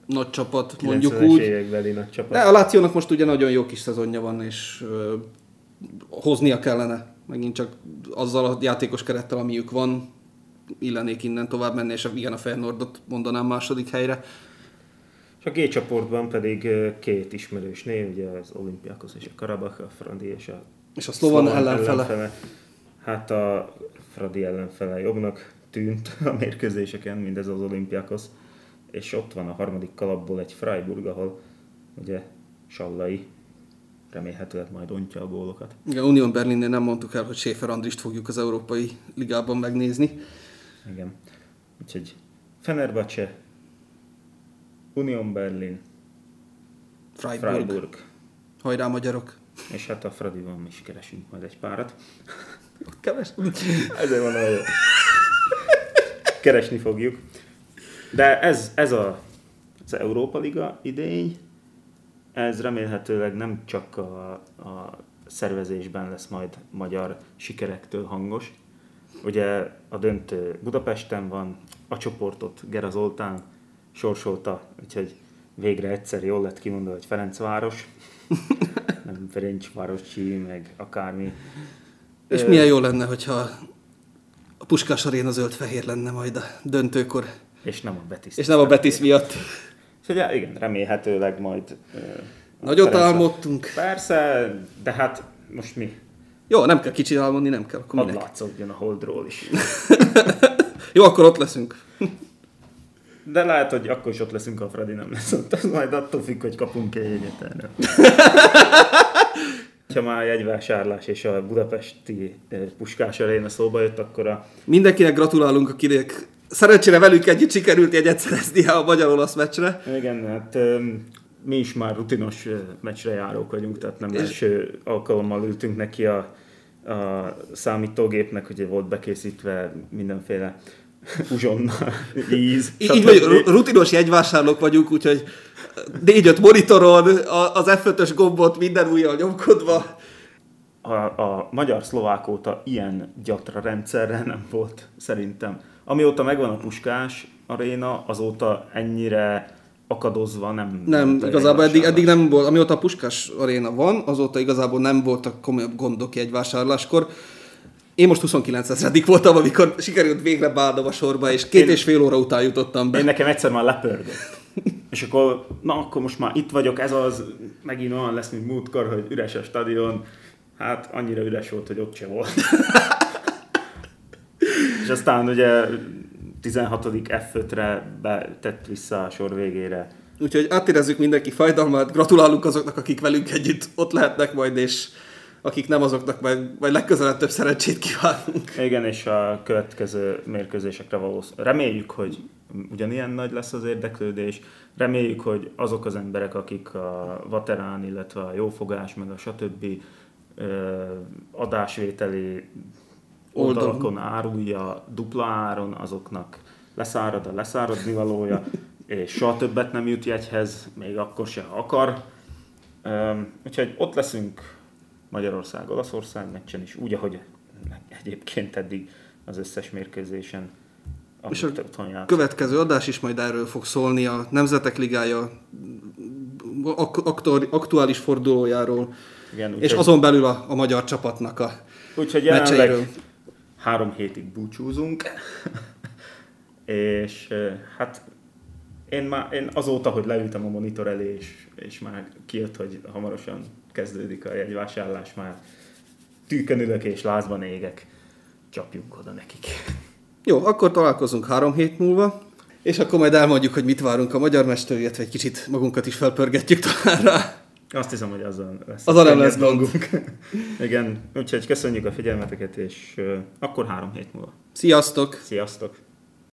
nagy csapat, mondjuk úgy. nagy csapat. De a Lációnak most ugye nagyon jó kis szezonja van, és ö, hoznia kellene. Megint csak azzal a játékos kerettel, amiük van, illenék innen tovább menni, és igen, a Fernordot mondanám második helyre. És a G csoportban pedig két ismerős név, ugye az Olimpiakos és a Karabakh, a Fradi és a, és a Szlovan ellenfele. ellenfele. Hát a Fradi ellenfele jobbnak tűnt a mérkőzéseken, mint ez az Olimpiakos. És ott van a harmadik kalapból egy Freiburg, ahol ugye Sallai remélhetőleg majd ontja a gólokat. Igen, Union Berlinnél nem mondtuk el, hogy Schäfer Andrist fogjuk az Európai Ligában megnézni. Igen. Úgyhogy Fenerbahce, Union Berlin, Freiburg. Freiburg. Hajrá magyarok! És hát a Fradiban is keresünk majd egy párat. *laughs* Keves? Ezért van olyan. Keresni fogjuk. De ez, ez a, az Európa Liga idény, ez remélhetőleg nem csak a, a szervezésben lesz majd magyar sikerektől hangos, Ugye a döntő Budapesten van, a csoportot Gera Zoltán sorsolta, úgyhogy végre egyszer jól lett kimondva, hogy Ferencváros, *laughs* nem Ferencvárosi, meg akármi. És milyen jó lenne, hogyha a Puskás Aréna zöld-fehér lenne majd a döntőkor. És nem a Betis. És nem a Betis miatt. Úgyhogy igen, remélhetőleg majd... ö, Nagyot Ferencvá- álmodtunk. Persze, de hát most mi? Jó, nem kell kicsit álmodni, nem kell. Akkor Hadd látszódjon a Holdról is. *laughs* Jó, akkor ott leszünk. De lehet, hogy akkor is ott leszünk, ha a Freddy nem lesz ott. Az majd attól függ, hogy kapunk egy jegyet erre. *laughs* Ha már a jegyvásárlás és a budapesti eh, Puskás Aréna szóba jött, akkor a Mindenkinek gratulálunk, akinek szerencsére velünk együtt sikerült jegyet szerezni a magyar-olasz meccsre. Igen, hát mi is már rutinos meccsre járók vagyunk, tehát nem És- első alkalommal ültünk neki a, a számítógépnek, hogy volt bekészítve mindenféle *laughs* uzsonnal, íz, Így így vagy, ru- rutinos jegyvásárlók vagyunk, úgyhogy négy-öt monitoron, az F5-ös gombot minden újjal nyomkodva. a, a magyar-szlovák óta ilyen gyatra rendszerre nem volt, szerintem. Amióta megvan a Puskás aréna, azóta ennyire akadozva nem... Nem, igazából eddig, eddig nem volt, amióta a Puskás aréna van, azóta igazából nem voltak komolyabb gondok jegyvásárláskor. Én most 29 ezredik voltam, amikor sikerült végre bárnom a sorba, és két Én- és fél óra után jutottam be. Én nekem egyszer már lepörgött. És akkor, na akkor most már itt vagyok, ez az, megint olyan lesz, mint múltkor, hogy üres a stadion. Hát annyira üres volt, hogy ott se volt. *laughs* És aztán ugye 16. F5-re betett vissza a sor végére. Úgyhogy átérezzük mindenki fájdalmát, gratulálunk azoknak, akik velünk együtt ott lehetnek majd, és akik nem azoknak majd, majd legközelebb több szerencsét kívánunk. Igen, és a következő mérkőzésekre való. Reméljük, hogy ugyanilyen nagy lesz az érdeklődés. Reméljük, hogy azok az emberek, akik a vaterán, illetve a jófogás, meg a stb. adásvételi oldalakon árulja dupla áron, azoknak leszárad a leszáradni valója, *laughs* és soha többet nem jut jegyhez, még akkor se, ha akar. Úgyhogy ott leszünk Magyarország, Olaszország meccsen is, úgy, ahogy egyébként eddig az összes mérkőzésen, És a. Következő adás is majd erről fog szólni, a Nemzetek Ligája ak- aktu- aktuális fordulójáról, Igen, és úgyhogy, azon belül a, a magyar csapatnak a úgyhogy jelenleg három hétig búcsúzunk, *laughs* és hát én, már, én azóta, hogy leültem a monitor elé, és, és már kijött, hogy hamarosan kezdődik a jegyvásárlás, már tűkön és lázban égek. Csapjunk oda nekik. Jó, akkor találkozunk három hét múlva, és akkor majd elmondjuk, hogy mit várunk a magyar mestől, illetve egy kicsit magunkat is felpörgetjük talán rá. Azt hiszem, hogy azzal lesz. Azzal nem lesz gond. dolgunk. *laughs* Igen, úgyhogy köszönjük a figyelmeteket, és ö, akkor három hét múlva. Sziasztok! Sziasztok!